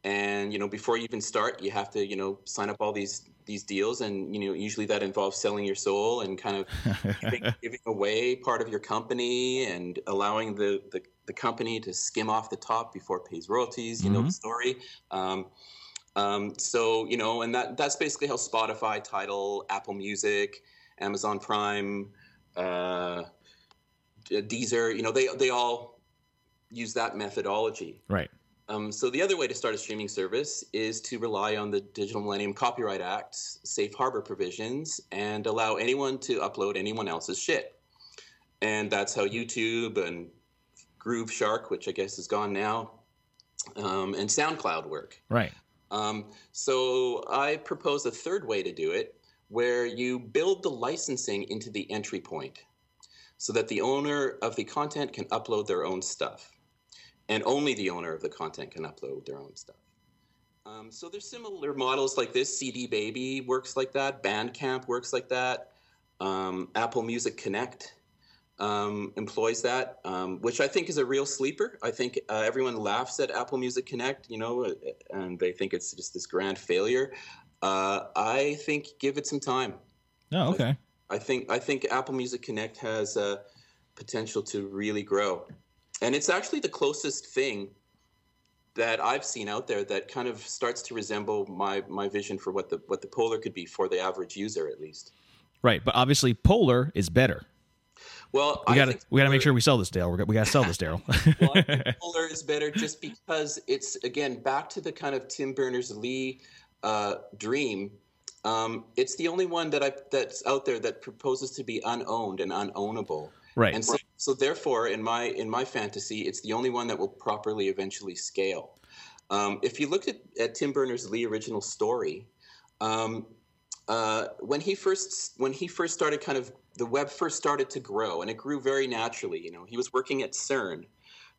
and you know before you even start you have to you know sign up all these these deals and you know usually that involves selling your soul and kind of giving, giving away part of your company and allowing the, the the company to skim off the top before it pays royalties you know the Mhm. story um, um, so you know and that that's basically how spotify Tidal apple music amazon prime uh, deezer you know they they all use that methodology right. um, so the other way to start a streaming service is to rely on the Digital Millennium Copyright Act's safe harbor provisions and allow anyone to upload anyone else's shit. And that's how YouTube and Grooveshark, which I guess is gone now, um, and SoundCloud work. Right. Um, so I propose a third way to do it, where you build the licensing into the entry point, so that the owner of the content can upload their own stuff, and only the owner of the content can upload their own stuff. Um, so there's similar models like this. CD Baby works like that. Bandcamp works like that. Um, Apple Music Connect um, employs that, um, which I think is a real sleeper. I think uh, everyone laughs at Apple Music Connect, you know, and they think it's just this grand failure. Uh, I think give it some time. Oh, okay. I think I think Apple Music Connect has uh, potential to really grow, and it's actually the closest thing that I've seen out there that kind of starts to resemble my my vision for what the what the POLR could be for the average user, at least. Right. But obviously, POLR is better. Well, We gotta we gotta make sure we sell this, Dale. We're, we gotta sell this, Darryl. well, is better just because it's again back to the kind of Tim Berners Lee uh, dream. Um, it's the only one that I that's out there that proposes to be unowned and unownable. right. And so, so therefore, in my in my fantasy, it's the only one that will properly eventually scale. Um, if you looked at, at Tim Berners Lee original story, um, uh, when he first when he first started, kind of the web first started to grow, and it grew very naturally. You know, he was working at CERN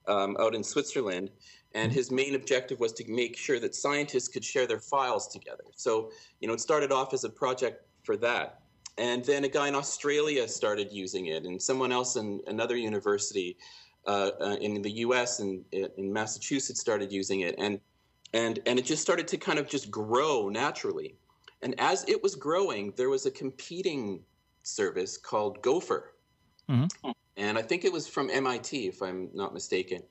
um, out in Switzerland, and his main objective was to make sure that scientists could share their files together. So, you know, it started off as a project for that. And then a guy in Australia started using it, and someone else in another university uh, uh, in the U.S. and in Massachusetts started using it, and and and it just started to kind of just grow naturally. And as it was growing, there was a competing service called Gopher, Mhm. and I think it was from MIT, if I'm not mistaken.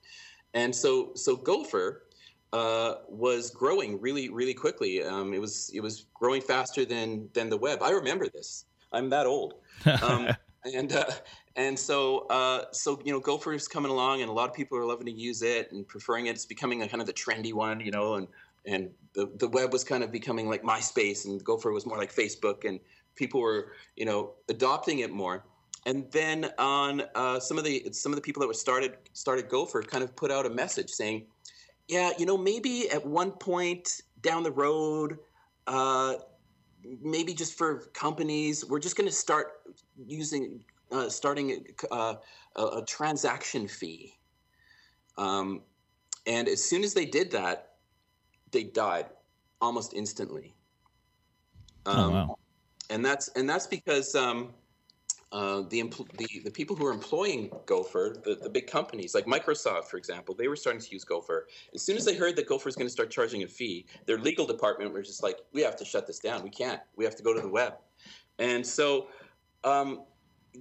And so so Gopher uh, was growing really really quickly. Um, it was it was growing faster than than the web. I remember this. I'm that old. Um, and uh, and so uh, so you know Gopher is coming along, and a lot of people are loving to use it and preferring it. It's becoming a kind of the trendy one, you know, and and the the web was kind of becoming like MySpace, and Gopher was more like Facebook, and people were you know adopting it more. And then on uh, some of the some of the people that were started started Gopher kind of put out a message saying, yeah, you know, maybe at one point down the road. Uh, maybe just for companies, we're just going to start using, uh, starting uh, a, a transaction fee. Um, and as soon as they did that, they died almost instantly. Um, oh wow. And that's and that's because um, uh, the, empl- the the people who are employing Gopher, the, the big companies like Microsoft, for example, they were starting to use Gopher. As soon as they heard that Gopher is going to start charging a fee, their legal department was just like, "We have to shut this down. We can't. We have to go to the web." And so, um,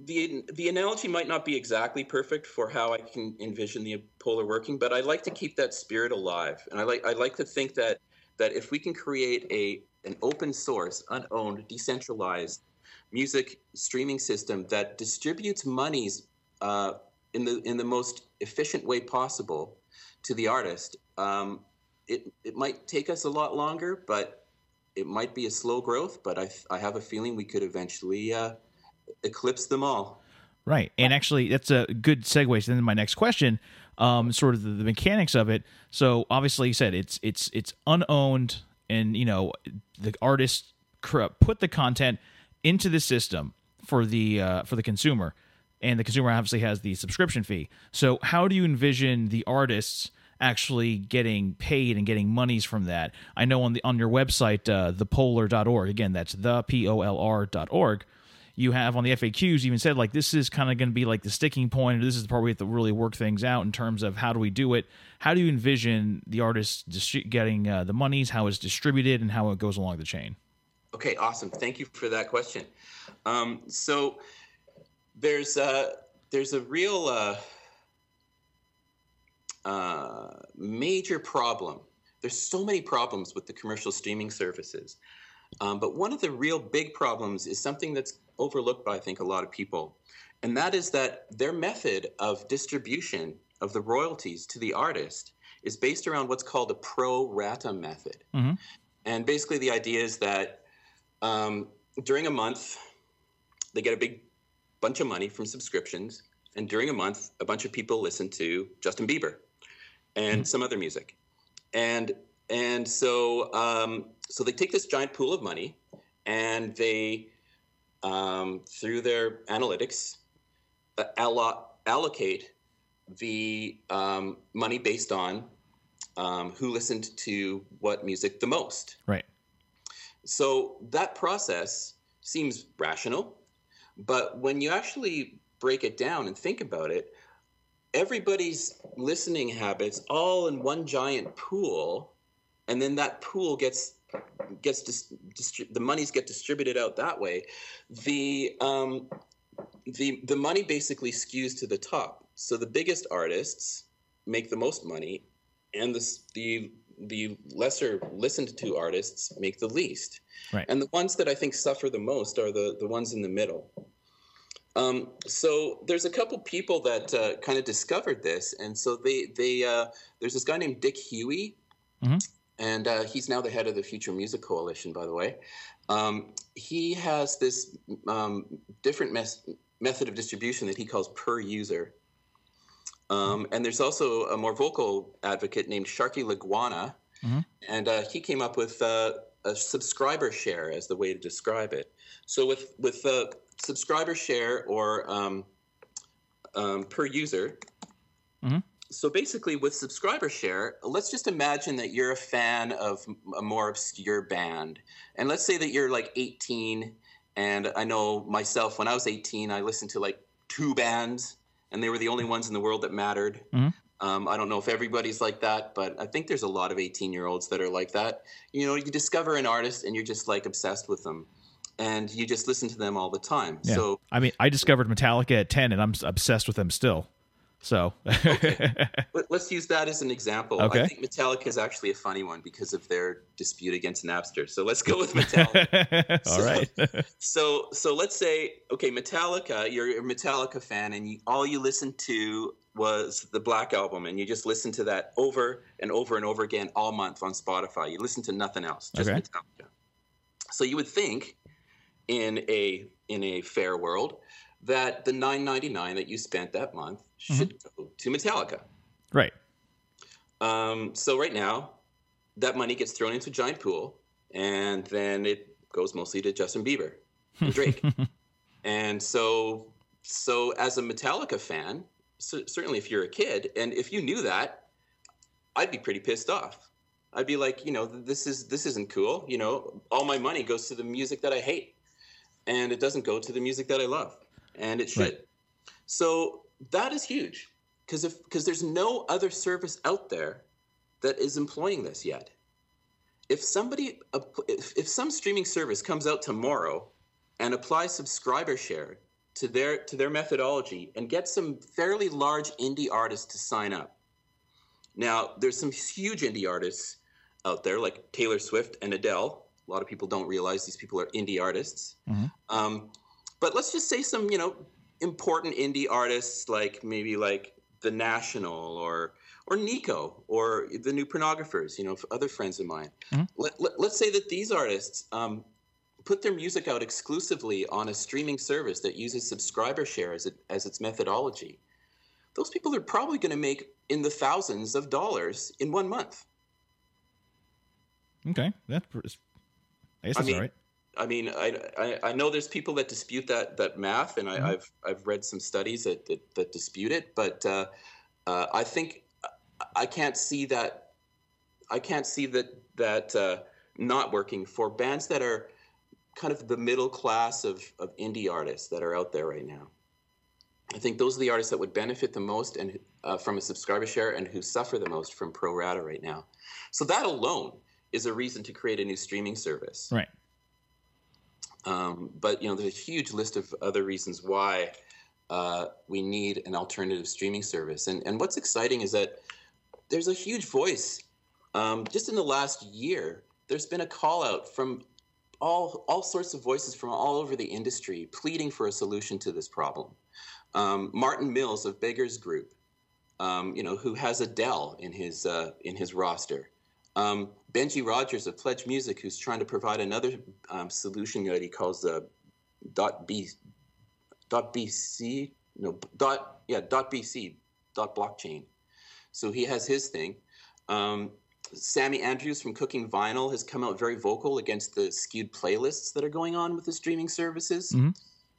the the analogy might not be exactly perfect for how I can envision the POLR working, but I like to keep that spirit alive, and I like I like to think that that if we can create a an open source, unowned, decentralized music streaming system that distributes monies uh, in the in the most efficient way possible to the artist. Um, it it might take us a lot longer, but it might be a slow growth. But I I have a feeling we could eventually uh, eclipse them all. Right. And actually, that's a good segue to my next question. Um, sort of the, the mechanics of it. So obviously, you said it's it's it's unowned, and you know the artist put the content into the system for the uh, for the consumer, and the consumer obviously has the subscription fee. So how do you envision the artists? actually getting paid and getting monies from that. I know on the on your website, uh, thepolr.org, again, that's the P O L R.org, you have on the FAQs even said like this is kind of going to be like the sticking point, this is the part we have to really work things out in terms of how do we do it. How do you envision the artists distri- getting uh, the monies, how it's distributed, and how it goes along the chain? Okay, awesome. Thank you for that question. Um, so there's uh, there's a real uh, uh, major problem. There's so many problems with the commercial streaming services. Um, but one of the real big problems is something that's overlooked by, I think, a lot of people. And that is that their method of distribution of the royalties to the artist is based around what's called a pro rata method. Mhm. And basically, the idea is that um, during a month, they get a big bunch of money from subscriptions. And during a month, a bunch of people listen to Justin Bieber and some other music. And and so um, so they take this giant pool of money and they um, through their analytics uh, allo- allocate the um, money based on um, who listened to what music the most. Right. So that process seems rational, but when you actually break it down and think about it, everybody's listening habits all in one giant pool, and then that pool gets gets dis- distri- the monies get distributed out that way. The um, the the money basically skews to the top. So the biggest artists make the most money, and the the the lesser listened to artists make the least. Right. And the ones that I think suffer the most are the the ones in the middle. Um, so there's a couple people that uh, kind of discovered this, and so they they uh, there's this guy named Dick Huey, Mhm. and uh, he's now the head of the Future Music Coalition, by the way. Um, he has this um, different mes- method of distribution that he calls per user. Um, and there's also a more vocal advocate named Sharky Laguana, Mhm. and uh, he came up with uh, a subscriber share as the way to describe it. So with with uh, subscriber share or um, um, per user. Mhm. So basically, with subscriber share, let's just imagine that you're a fan of a more obscure band, and let's say that you're like 18. And I know myself, when I was 18, I listened to like two bands, and they were the only ones in the world that mattered. Mhm. Um, I don't know if everybody's like that, but I think there's a lot of 18 year olds that are like that. You know, you discover an artist and you're just like obsessed with them, and you just listen to them all the time. Yeah. So I mean, I discovered Metallica at 10 and I'm obsessed with them still. So, Let- Let's use that as an example. Okay. I think Metallica is actually a funny one because of their dispute against Napster. So let's go with Metallica. all right. so, so let's say, okay, Metallica. You're a Metallica fan, and you, all you listened to was the Black Album, and you just listened to that over and over and over again all month on Spotify. You listen to nothing else, just Okay. Metallica. So you would think, in a in a fair world, that the nine ninety nine that you spent that month should go to Metallica. right. Um, so right now, that money gets thrown into a giant pool, and then it goes mostly to Justin Bieber and Drake. and so, so as a Metallica fan, cer- certainly if you're a kid, and if you knew that, I'd be pretty pissed off. I'd be like, you know, this is this isn't cool. You know, all my money goes to the music that I hate, and it doesn't go to the music that I love, and it should. Right. So that is huge because if because there's no other service out there that is employing this yet. If somebody if, if some streaming service comes out tomorrow and applies subscriber share to their to their methodology and gets some fairly large indie artists to sign up. Now, there's some huge indie artists out there like Taylor Swift and Adele, A lot of people don't realize these people are indie artists. Um, but let's just say some, you know, important indie artists like maybe like The National or or Neko or the New Pornographers, you know, other friends of mine. Let, let, us say that these artists um, put their music out exclusively on a streaming service that uses subscriber share as, it, as its methodology. Those people are probably going to make in the thousands of dollars in one month. Okay, that's I guess I that's mean, all right. I mean, I, I, I know there's people that dispute that that math, and I, Mm-hmm. I've I've read some studies that that, that dispute it, but uh, uh, I think I can't see that I can't see that that uh, not working for bands that are kind of the middle class of of indie artists that are out there right now. I think those are the artists that would benefit the most and uh, from a subscriber share and who suffer the most from pro rata right now. So that alone is a reason to create a new streaming service. Right. Um, but you know, there's a huge list of other reasons why uh, we need an alternative streaming service. And and what's exciting is that there's a huge voice. Um, just in the last year, there's been a call out from all all sorts of voices from all over the industry pleading for a solution to this problem. Um, Martin Mills of Beggars Group, um, you know, who has Adele in his uh, in his roster. Um, Benji Rogers of Pledge Music, who's trying to provide another um, solution that he calls the dot b dot bc no dot yeah dot bc dot blockchain. So he has his thing. Um, Sammy Andrews from Cooking Vinyl has come out very vocal against the skewed playlists that are going on with the streaming services.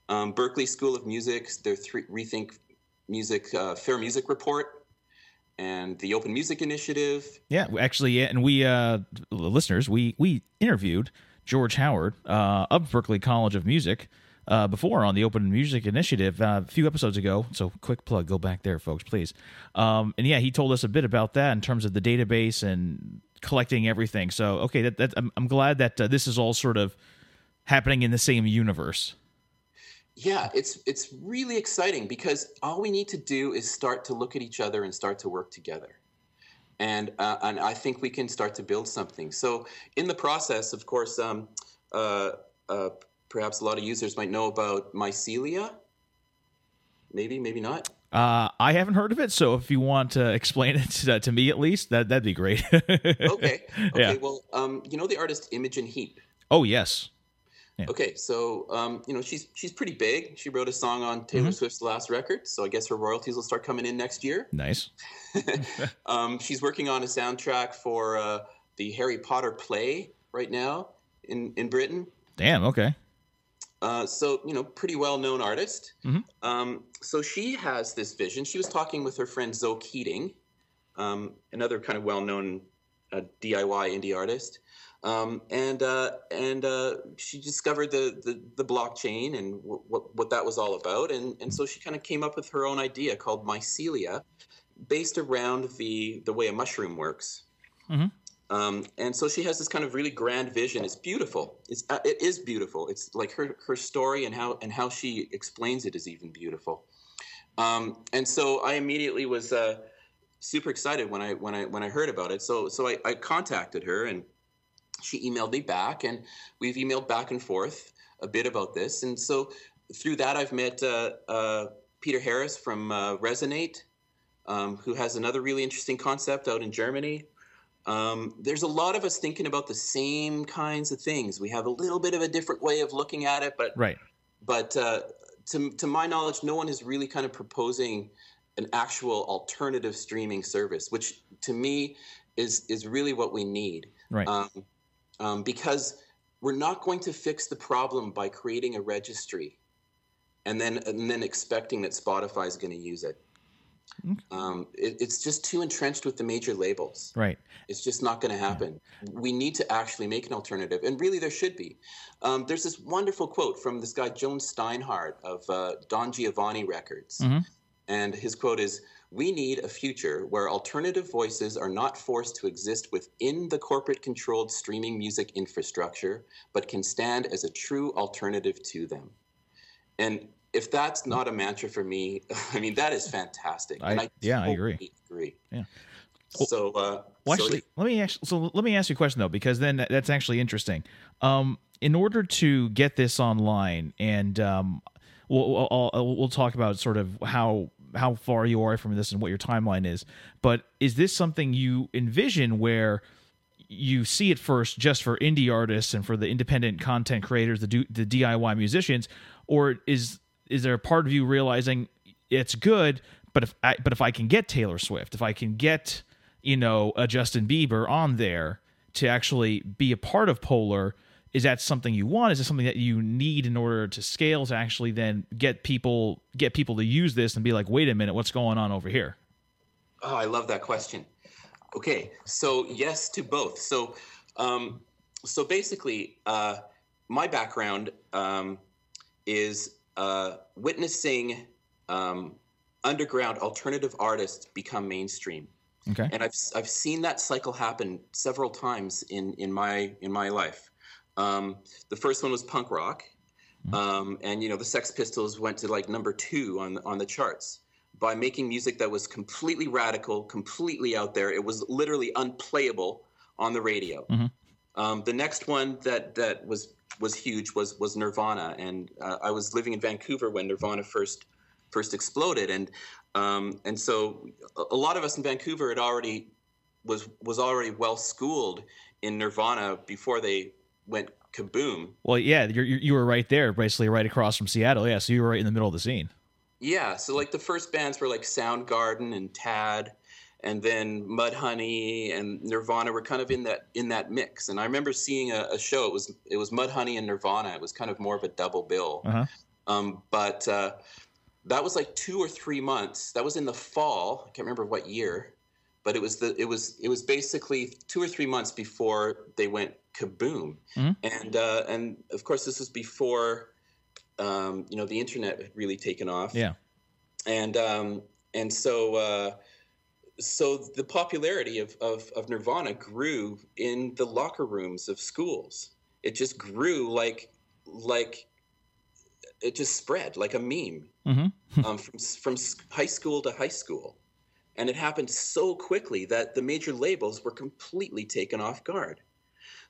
Um, Berklee School of Music, their three, Rethink Music uh, Fair Music Report, and the Open Music Initiative. Yeah, actually, yeah, and we uh, listeners, we we interviewed George Howard uh, of Berklee College of Music uh, before on the Open Music Initiative uh, a few episodes ago. So, quick plug, go back there, folks, please. Um, and yeah, he told us a bit about that in terms of the database and collecting everything. So, okay, that, that I'm, I'm glad that uh, this is all sort of happening in the same universe. Yeah, it's it's really exciting because all we need to do is start to look at each other and start to work together, and uh, and I think we can start to build something. So in the process, of course, um, uh, uh, perhaps a lot of users might know about Mycelia. Maybe, maybe not. Uh, I haven't heard of it, so if you want to explain it to, to me at least, that that'd be great. Okay, okay. Yeah. Well, um, you know the artist Imogen Heap. oh yes, Okay, so um, you know she's she's pretty big. She wrote a song on Taylor Mm-hmm. Swift's last record, so I guess her royalties will start coming in next year. nice. um, she's working on a soundtrack for uh, the Harry Potter play right now in in Britain. Damn. Okay. Uh, so you know, pretty well known artist. Mhm. Um, so she has this vision. She was talking with her friend Zoe Keating, um, another kind of well known uh, DIY indie artist. Um, and uh, and uh, she discovered the, the, the blockchain and w- what what that was all about, and and so she kind of came up with her own idea called mycelia, based around the the way a mushroom works. Um, and so she has this kind of really grand vision. It's beautiful. It's uh, it is beautiful. It's like her her story and how and how she explains it is even beautiful. Um, and so I immediately was uh, super excited when I when I when I heard about it. So so I, I contacted her and she emailed me back, and we've emailed back and forth a bit about this. And so through that, I've met uh, uh, Peter Harris from uh, Resonate, um, who has another really interesting concept out in Germany. Um, there's a lot of us thinking about the same kinds of things. We have a little bit of a different way of looking at it, but Right. but uh, to to my knowledge, no one is really kind of proposing an actual alternative streaming service, which to me is is really what we need. Right. Um, um, because we're not going to fix the problem by creating a registry, and then and then expecting that Spotify is going to use it. Um, it. It's just too entrenched with the major labels. Right. It's just not going to happen. We need to actually make an alternative, and really, there should be. Um, there's this wonderful quote from this guy Joe Steinhardt of uh, Don Giovanni Records, and his quote is: "We need a future where alternative voices are not forced to exist within the corporate-controlled streaming music infrastructure, but can stand as a true alternative to them." And if that's not a mantra for me, I mean that is fantastic. I- and I yeah, I agree. agree. So, uh, Well, so actually, let me actually, so let me ask you a question though, because then that's actually interesting. Um, in order to get this online, and um, we'll we'll, we'll talk about sort of how how far you are from this and what your timeline is. But is this something you envision where you see it first just for indie artists and for the independent content creators, the do, the DIY musicians, or is is there a part of you realizing it's good, but if I, but if I can get Taylor Swift, if I can get you know a Justin Bieber on there to actually be a part of POLR, is that something you want? Is it something that you need in order to scale to actually then get people get people to use this and be like, wait a minute, what's going on over here? Oh, I love that question. Okay, so yes to both. So, um, so basically, uh, my background um, is uh, witnessing um, underground alternative artists become mainstream, Okay. and I've I've seen that cycle happen several times in in my in my life. Um, the first one was punk rock, um, and you know the Sex Pistols went to like number two on on the charts. By making music that was completely radical, completely out there. It was literally unplayable on the radio. Um, the next one that that was was huge was was Nirvana, and uh, I was living in Vancouver when Nirvana first first exploded, and um, and so a, a lot of us in Vancouver had already was was already well schooled in Nirvana before they went kaboom. Well, yeah, you're, you you were right there, basically right across from Seattle. Yeah, so you were right in the middle of the scene. Yeah, so like the first bands were like Soundgarden and Tad, and then Mudhoney and Nirvana were kind of in that in that mix. And I remember seeing a, a show. It was it was Mudhoney and Nirvana. It was kind of more of a double bill. Uh-huh. Um, but uh, that was like two or three months. That was in the fall. I can't remember what year, but it was the it was it was basically two or three months before they went kaboom. Mhm. And uh, and of course this was before um, you know the internet had really taken off Yeah. and um, and so uh, so the popularity of, of, of Nirvana grew in the locker rooms of schools. It just grew like like it just spread like a meme Mm-hmm. um, from from high school to high school, and it happened so quickly that the major labels were completely taken off guard.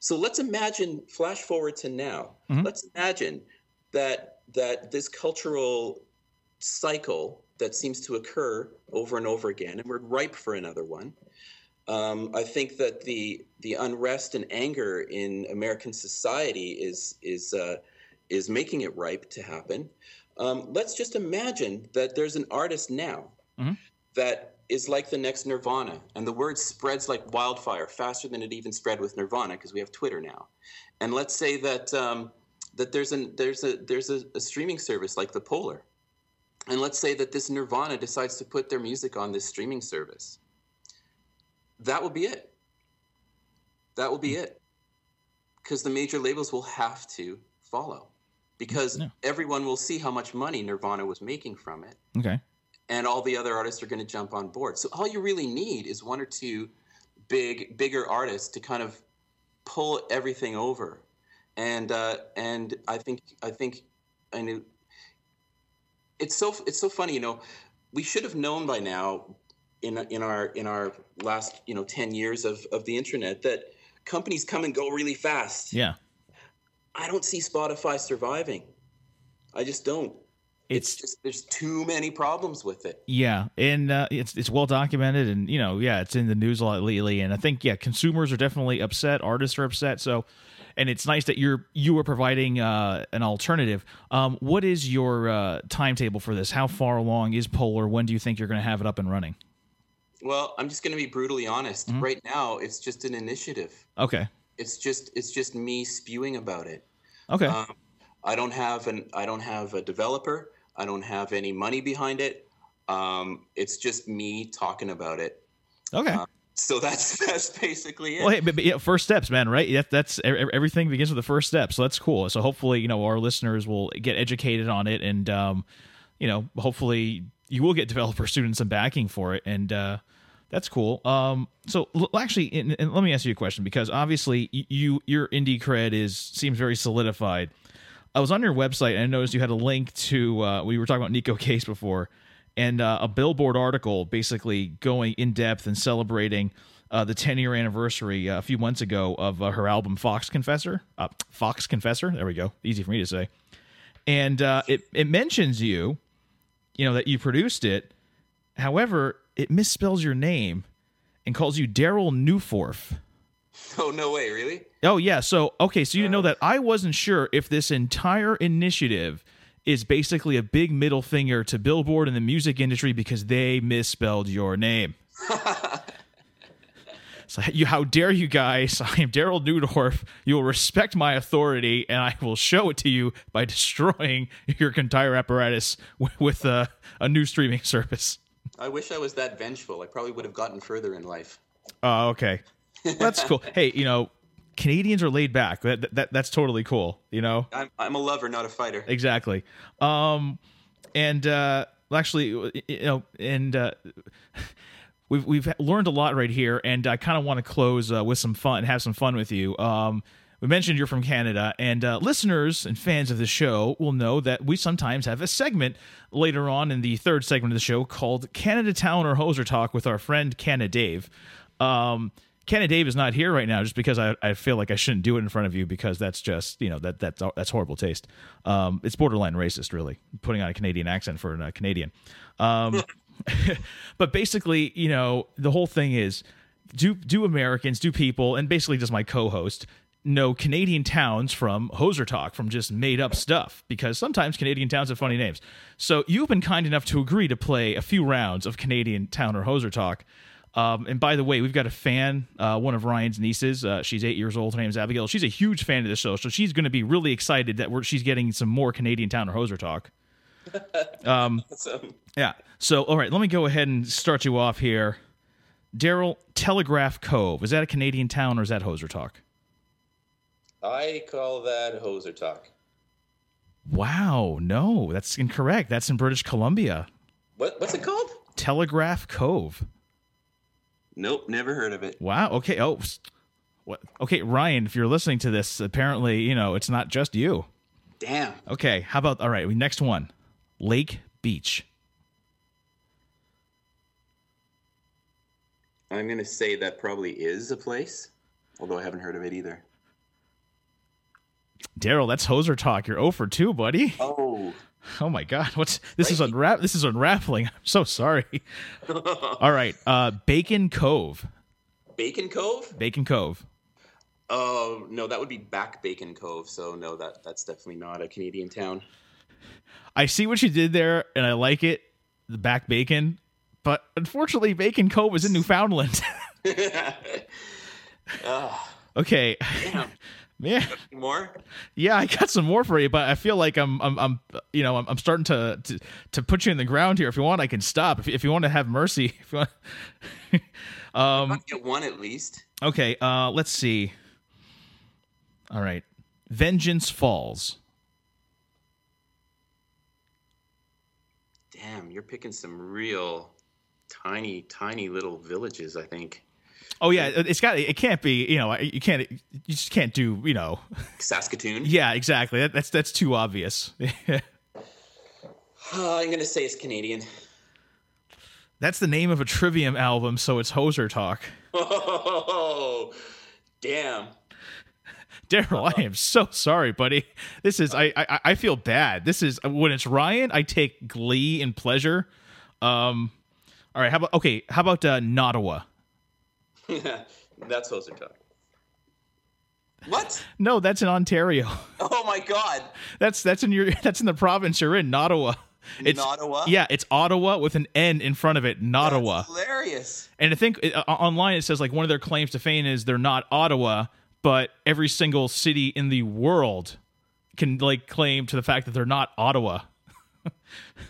So let's imagine, flash forward to now. Mhm. Let's imagine that that this cultural cycle that seems to occur over and over again, and we're ripe for another one. Um, I think that the the unrest and anger in American society is is uh, is making it ripe to happen. Um, let's just imagine that there's an artist now Mhm. that is like the next Nirvana, and the word spreads like wildfire, faster than it even spread with Nirvana because we have Twitter now. And let's say that um, that there's an there's a there's a, a streaming service like the POLR, and let's say that this Nirvana decides to put their music on this streaming service. That will be it. That will be it, because the major labels will have to follow, because Yeah. everyone will see how much money Nirvana was making from it Okay. And all the other artists are going to jump on board. So all you really need is one or two big, bigger artists to kind of pull everything over. And uh, and I think I think I knew. It's so it's so funny, you know. We should have known by now, in in our in our last you know ten years of of the internet that companies come and go really fast. Yeah. I don't see Spotify surviving. I just don't. It's, It's just there's too many problems with it. Yeah, and uh, it's it's well documented, and you know, yeah, it's in the news a lot lately. And I think yeah, consumers are definitely upset, artists are upset. So, and it's nice that you're you are providing uh, an alternative. Um, what is your uh, timetable for this? How far along is POLR? When do you think you're going to have it up and running? Well, I'm just going to be brutally honest. Mm-hmm. Right now, it's just an initiative. Okay, It's just it's just me spewing about it. okay, Um, I don't have an I don't have a developer. I don't have any money behind it. Um, it's just me talking about it. okay. So that's that's basically it. Well, hey, but, but yeah, first steps, man. Right? That, that's everything begins with the first step. So that's cool. So hopefully, you know, our listeners will get educated on it, and um, you know, hopefully, you will get developer students some backing for it, and uh, that's cool. Um, so l- actually, and, and let me ask you a question because obviously, you your indie cred is seems very solidified. I was on your website and I noticed you had a link to uh, we were talking about Neko Case before, and uh, a Billboard article basically going in depth and celebrating uh, the 10 year anniversary uh, a few months ago of uh, her album Fox Confessor. Uh, Fox Confessor. There we go. Easy for me to say. And it it mentions you, you know that you produced it. However, it misspells your name and calls you Daryl Newforth. Oh no way, really? Oh yeah, so okay, so you know that I wasn't sure if this entire initiative is basically a big middle finger to Billboard and the music industry because they misspelled your name. so you, how dare you guys? I am Darryl Neudorf. You will respect my authority, and I will show it to you by destroying your entire apparatus with, with a, a new streaming service. I wish I was that vengeful. I probably would have gotten further in life. Oh, okay. That's cool. hey, you know, Canadians are laid back. That, that that's totally cool. You know, I'm, I'm a lover, not a fighter. exactly. Um, and uh, actually, you know, and uh, we've we've learned a lot right here, and I kind of want to close uh, with some fun, and have some fun with you. Um, we mentioned you're from Canada, and uh, listeners and fans of the show will know that we sometimes have a segment later on in the third segment of the show called Canada Town or Hoser Talk with our friend Canada Dave. Um, Canada Dave is not here right now just because I, I feel like I shouldn't do it in front of you because that's just you know that that's that's horrible taste. Um, it's borderline racist, really, putting on a Canadian accent for a Canadian. Um, but basically, you know, the whole thing is do do Americans, do people, and basically just my co-host know Canadian towns from Hoser Talk from just made up stuff because sometimes Canadian towns have funny names. So you've been kind enough to agree to play a few rounds of Canadian town or Hoser Talk. Um, and by the way, we've got a fan, uh, one of Ryan's nieces. Uh, she's eight years old. Her name's Abigail. She's a huge fan of the show, so she's going to be really excited that we're, she's getting some more Canadian town or Hoser Talk. Awesome. Yeah. So, all right, let me go ahead and start you off here. Darryl, Telegraph Cove. Is that a Canadian town or is that Hoser Talk? I call that hoser talk. Wow, no, that's incorrect. That's in British Columbia. What what's it called? Telegraph Cove. Nope, never heard of it. Wow. Okay. Oh, what? Okay, Ryan, if you're listening to this, apparently, you know, it's not just you. Damn. Okay. How about all right? Next one, Lake Beach. I'm gonna say that probably is a place, although I haven't heard of it either. Darryl, that's Hoser Talk. You're 0 for 2, buddy. Oh, Oh my God, what's this is unwrap? This is unraveling. I'm so sorry. All right, uh, Bacon Cove. Bacon Cove? Bacon Cove. Oh no, that would be Back Bacon Cove. So no, that that's definitely not a Canadian town. I see what you did there, and I like it. The back bacon, but unfortunately, Bacon Cove is in Newfoundland. okay, Damn. Yeah, More? yeah. I got some more for you, but I feel like I'm, I'm, I'm you know, I'm, I'm starting to, to to put you in the ground here. If you want, I can stop. If, if you want to have mercy, if you want. I'll get one at least. Okay, uh, let's see. All right, Vengeance Falls. Damn, you're picking some real tiny, tiny little villages. I think Oh yeah, it- it's got. It can't be. You know, you can't. You just can't do. You know. Saskatoon. Yeah, exactly. That, that's that's too obvious. Uh, I'm gonna say it's Canadian. that's the name of a Trivium album, so it's Hoser Talk. Oh, damn. Darryl, I am so sorry, buddy. This is I, I I feel bad. This is when it's Ryan, I take glee and pleasure. Um, all right. How about okay? How about uh, Nottawa? Yeah, that's hoser talk. What? No, that's in Ontario. Oh my God. That's that's in your that's in the province you're in, Ottawa. It's Nottawa? Yeah, it's Ottawa with an N in front of it, Nottawa. That's hilarious. And I think uh, online it says like one of their claims to fame is they're not Ottawa, but every single city in the world can like claim to the fact that they're not Ottawa.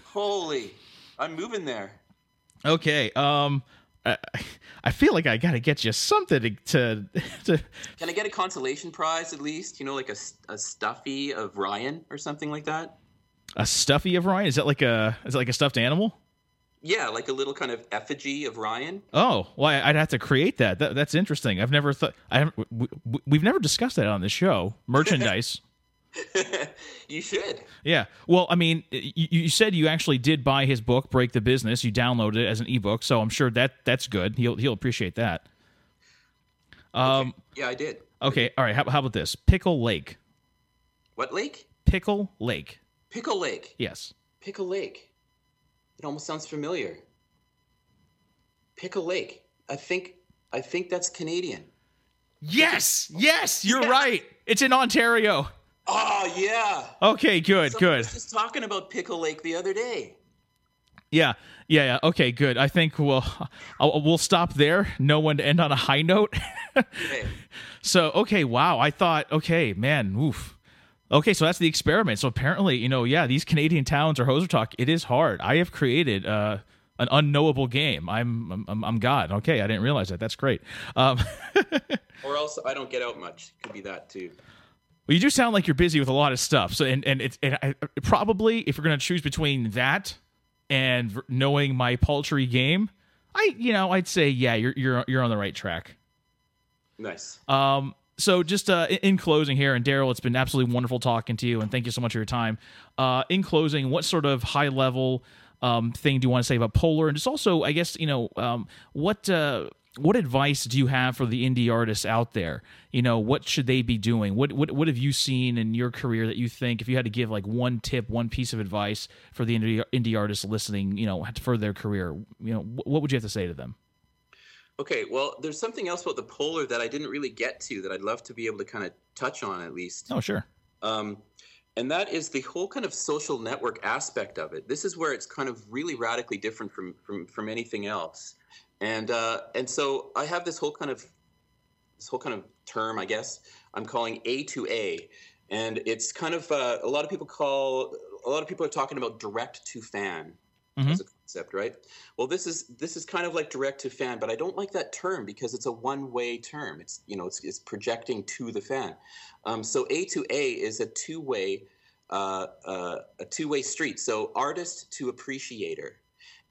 Holy. I'm moving there. Okay. Um I, I feel like I got to get you something to, to to Can I get a consolation prize at least? You know, like a, a stuffy of Ryan or something like that? a stuffy of Ryan. Is that like a is it like a stuffed animal? Yeah, like a little kind of effigy of Ryan. Oh, well, I'd have to create that. that that's interesting. I've never thought I haven't, we, we've never discussed that on the show. Merchandise. you should. Yeah. Well, I mean, you, you said you actually did buy his book, Break the Business. You downloaded it as an ebook, so I'm sure that that's good. He'll he'll appreciate that. Um. Yeah, I did. Okay. All right. How, how about this? Pickle Lake. What lake? Pickle Lake. Pickle Lake. Yes. Pickle Lake. It almost sounds familiar. Pickle Lake. I think I think that's Canadian. Yes. Yes. You're right. It's in Ontario. Oh yeah. Okay. Good. Someone good. was just talking about Pickle Lake the other day. Yeah, yeah, yeah. Okay, good. I think we'll I'll, we'll stop there. No one to end on a high note. Hey, so, okay, wow. I thought, okay, man, oof. Okay, so that's the experiment. So apparently, you know, yeah, these Canadian towns or Hoser Talk, it is hard. I have created uh, an unknowable game. I'm, I'm I'm God. Okay, I didn't realize that. That's great. Um, or else I don't get out much. Could be that too. Well, you do sound like you're busy with a lot of stuff. So, and and it's and I, probably if you're going to choose between that and v- knowing my paltry game, I you know I'd say yeah, you're you're you're on the right track. Nice. Um, so just uh, in- in closing here, and Darryl, it's been absolutely wonderful talking to you, and thank you so much for your time. Uh, in closing, what sort of high level um, thing do you want to say about POLR, and just also, I guess you know, um, what uh, what advice do you have for the indie artists out there? You know, what should they be doing? What what what have you seen in your career that you think, if you had to give like one tip, one piece of advice for the indie indie artists listening, you know, for their career, you know, what would you have to say to them? Okay, well, there's something else about the POLR that I didn't really get to that I'd love to be able to kind of touch on at least. Oh, sure. Um, and that is the whole kind of social network aspect of it. This is where it's kind of really radically different from from, from anything else. And uh, and so I have this whole kind of this whole kind of term, I guess I'm calling A to A, and it's kind of uh, a lot of people call a lot of people are talking about direct to fan as a concept, right? Well, this is this is kind of like direct to fan, but I don't like that term because it's a one-way term. It's you know it's, it's projecting to the fan. Um, so A to A is a two-way uh, uh, a two-way street. So artist to appreciator.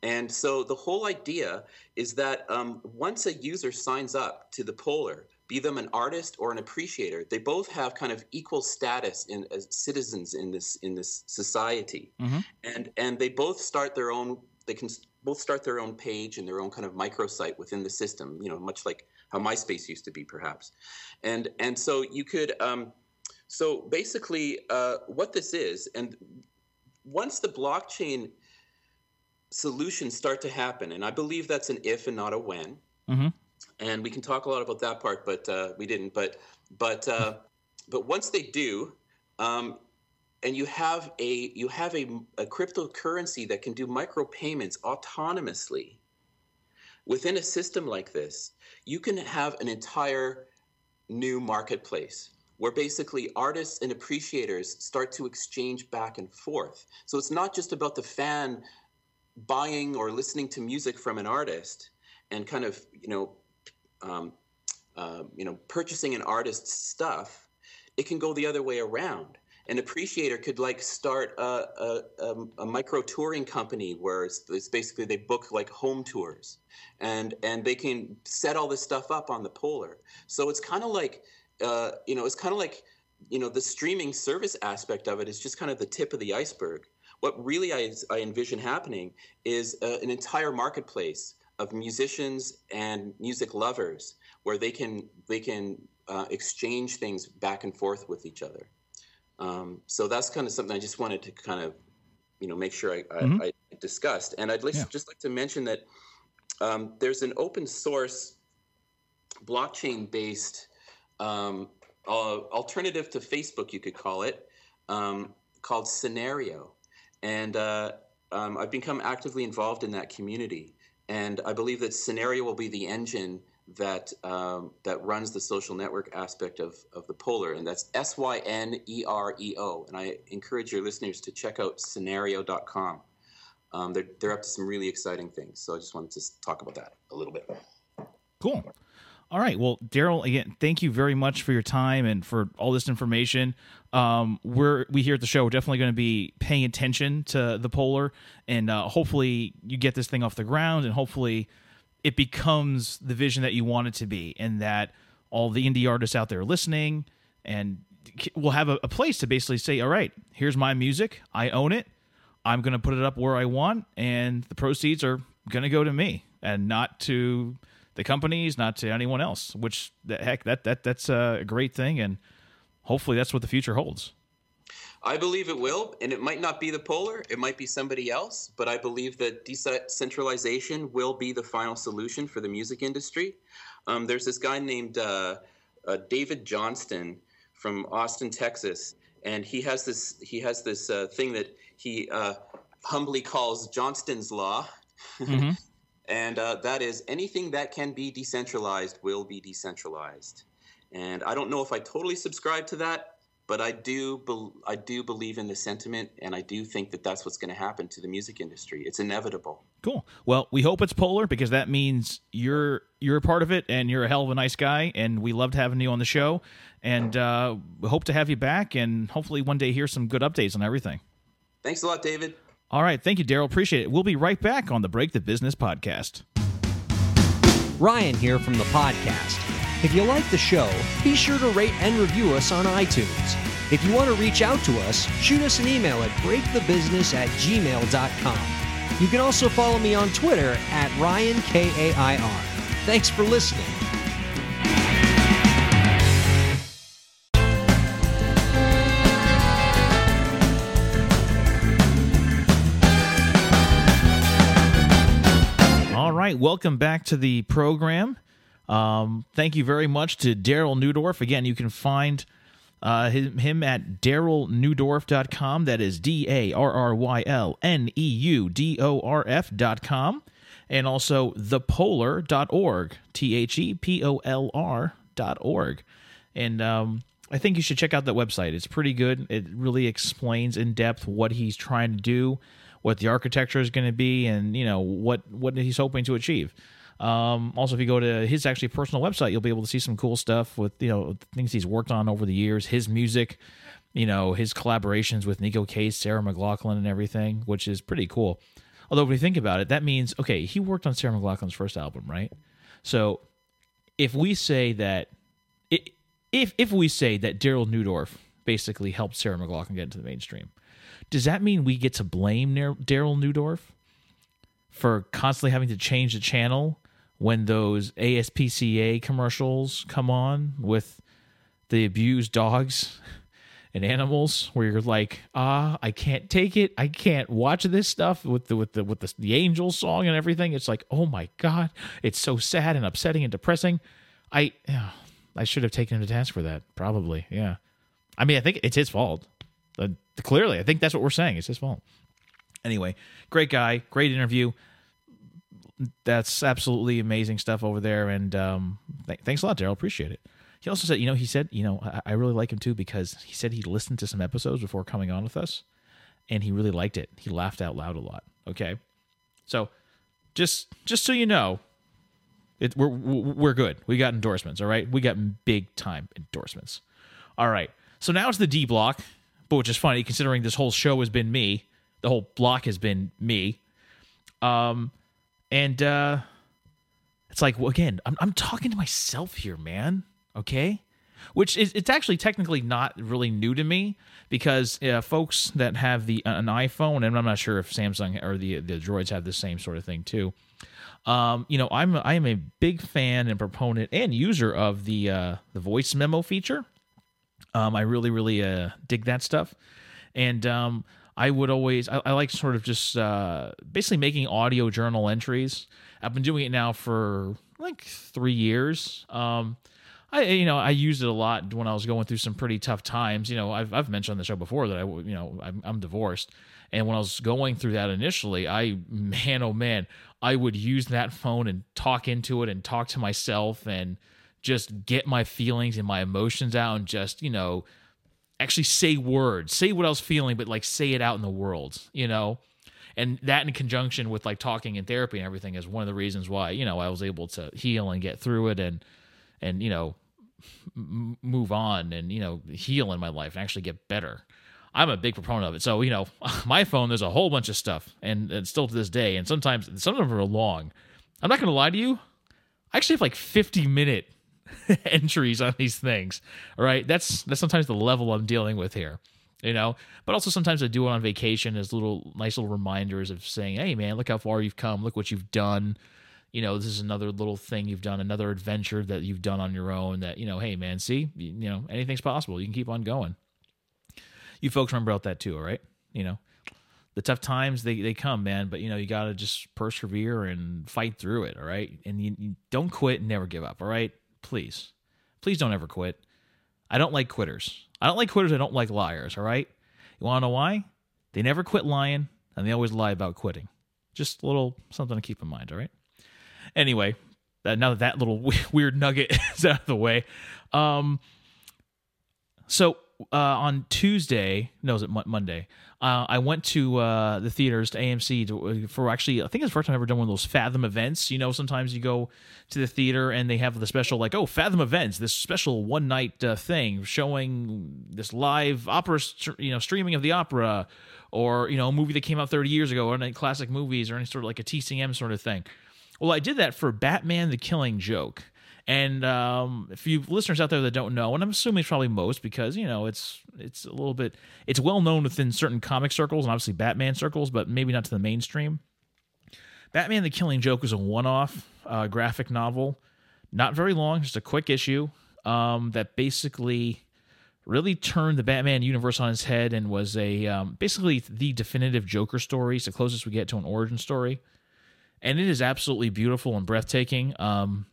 And so the whole idea is that um, once a user signs up to the POLR, be them an artist or an appreciator, they both have kind of equal status in as citizens in this in this society, and and they both start their own. They can both start their own page and their own kind of microsite within the system. You know, much like how MySpace used to be, perhaps. And and so you could. Um, so basically, uh, what this is, and once the blockchain solutions start to happen, and I believe that's an if and not a when. And we can talk a lot about that part, but uh, we didn't. But but uh, but once they do, um, and you have a you have a, a cryptocurrency that can do micropayments autonomously within a system like this, you can have an entire new marketplace where basically artists and appreciators start to exchange back and forth. So it's not just about the fan buying or listening to music from an artist and kind of you know um, uh, you know purchasing an artist's stuff it can go the other way around. An appreciator could like start a, a, a, a micro touring company where it's, it's basically they book like home tours and and they can set all this stuff up on the POLR. So it's kind of like uh, you know it's kind of like you know the streaming service aspect of it is just kind of the tip of the iceberg what really I, I envision happening is uh, an entire marketplace of musicians and music lovers where they can they can uh, exchange things back and forth with each other. Um, so that's kind of something I just wanted to kind of you know make sure I, I, I discussed. And I'd like, Yeah. just like to mention that um, there's an open source blockchain based um, uh, alternative to Facebook, you could call it, um, called Synereo. And uh, um, I've become actively involved in that community. And I believe that Synereo will be the engine that um, that runs the social network aspect of, of the POLR, and that's S Y N E R E O. And I encourage your listeners to check out synereo.com. Um, they're, they're up to some really exciting things. So I just wanted to talk about that a little bit. Cool. All right. Well, Darryl, again, thank you very much for your time and for all this information. Um, we're we here at the show We're definitely going to be paying attention to the POLR, and uh, hopefully you get this thing off the ground, and hopefully it becomes the vision that you want it to be, and that all the indie artists out there listening and we'll have a, a place to basically say, all right, here's my music. I own it. I'm going to put it up where I want, and the proceeds are going to go to me and not to the companies, not to anyone else. Which the heck, that that that's a great thing, and hopefully that's what the future holds. I believe it will, and it might not be the POLR, it might be somebody else, but I believe that decentralization will be the final solution for the music industry. Um, there's this guy named uh, uh, David Johnston from Austin, Texas, and he has this he has this uh, thing that he uh, humbly calls Johnston's law. Mm-hmm. And uh, that is anything that can be decentralized will be decentralized. And I don't know if I totally subscribe to that, but I do bel I do believe in the sentiment, and I do think that that's what's going to happen to the music industry. It's inevitable. Cool. Well, we hope it's POLR because that means you're you're a part of it, and you're a hell of a nice guy, and we loved having you on the show, and uh, hope to have you back, and hopefully one day hear some good updates on everything. Thanks a lot, David. All right, thank you, Darryl. Appreciate it. We'll be right back on the Break the Business podcast. Ryan here from the podcast. If you like the show, be sure to rate and review us on iTunes. If you want to reach out to us, shoot us an email at breakthebusiness at gmail.com. You can also follow me on Twitter at RyanKAIR. Thanks for listening. Right, welcome back to the program. Um, thank you very much to Darryl Neudorf. Again, you can find uh, him, him at darrylneudorf.com. That is D A R R Y L N E U D O R F.com. And also thepolr.org, T H E P O L R.org. And um, I think you should check out that website. It's pretty good. It really explains in depth what he's trying to do, what the architecture is going to be, and you know what what he's hoping to achieve. Um, also, if you go to his actually personal website, you'll be able to see some cool stuff with you know things he's worked on over the years, his music, you know, his collaborations with Neko Case, Sarah McLachlan, and everything, which is pretty cool. Although, when you think about it, that means okay, he worked on Sarah McLachlan's first album, right? So, if we say that, if if we say that Darryl Neudorf basically helped Sarah McLachlan get into the mainstream, does that mean we get to blame Darryl Neudorf for constantly having to change the channel when those ASPCA commercials come on with the abused dogs and animals where you're like, ah, I can't take it. I can't watch this stuff with the with the with the, the angel song and everything. It's like, oh my god, it's so sad and upsetting and depressing. I I should have taken him to task for that. Probably, yeah. I mean, I think it's his fault. Uh, clearly, I think that's what we're saying. It's his fault. Anyway, great guy, great interview that's absolutely amazing stuff over there. And um, th- thanks a lot, Darryl. Appreciate it. He also said, you know, he said, you know, I-, I really like him too because he said he listened to some episodes before coming on with us, and he really liked it. He laughed out loud a lot. Okay, so just just so you know, it, we're we're good. We got endorsements. All right, we got big time endorsements. All right, so now it's the D block, but which is funny considering this whole show has been me. The whole block has been me. Um, and uh, it's like, well, again, I'm, I'm talking to myself here, man. Okay. Which is, it's actually technically not really new to me because uh, folks that have the an iPhone, and I'm not sure if Samsung or the the Droids have the same sort of thing too. Um, you know, I'm I am a big fan and proponent and user of the uh, the voice memo feature. Um, I really really uh, dig that stuff, and um, I would always I, I like sort of just uh, basically making audio journal entries. I've been doing it now for like three years. Um, I you know I used it a lot when I was going through some pretty tough times. You know I've I've mentioned on the show before that I you know I'm, I'm divorced, and when I was going through that initially, I man oh man I would use that phone and talk into it and talk to myself and just get my feelings and my emotions out and just you know actually say words, say what I was feeling, but like say it out in the world, you know? And that in conjunction with like talking and therapy and everything is one of the reasons why, you know, I was able to heal and get through it and, and, you know, m- move on and, you know, heal in my life and actually get better. I'm a big proponent of it. So, you know, my phone, there's a whole bunch of stuff and, and still to this day. And sometimes some of them are long. I'm not going to lie to you. I actually have like 50 minute entries on these things. All right, that's that's sometimes the level I'm dealing with here. You know, but also sometimes I do it on vacation as little nice little reminders of saying, "Hey, man, look how far you've come. Look what you've done." You know, this is another little thing you've done, another adventure that you've done on your own. That you know, hey, man, see, you, know, anything's possible. You can keep on going. You folks remember about that too, all right? You know, the tough times they, they come man but you know you got to just persevere and fight through it all right and you, you, don't quit and never give up all right please please don't ever quit. I don't like quitters. I don't like quitters. I don't like liars all right? You want to know why? They never quit lying and they always lie about quitting. Just a little something to keep in mind all right? Anyway now that that little weird nugget is out of the way um so uh, on Tuesday, no, it Monday? Uh, I went to uh, the theaters to AMC to, for actually, I think it's the first time I've ever done one of those Fathom events. You know, sometimes you go to the theater and they have the special, like, oh, Fathom events, this special one night uh, thing showing this live opera, you know, streaming of the opera, or you know, a movie that came out 30 years ago, or any classic movies, or any sort of like a TCM sort of thing. Well, I did that for Batman: The Killing Joke. And um, if you listeners out there that don't know, and I'm assuming it's probably most because you know it's it's a little bit it's well known within certain comic circles and obviously Batman circles, but maybe not to the mainstream. Batman: The Killing Joke was a one-off uh, graphic novel, not very long, just a quick issue um, that basically really turned the Batman universe on its head and was a um, basically the definitive Joker story. It's the closest we get to an origin story, and it is absolutely beautiful and breathtaking. Um,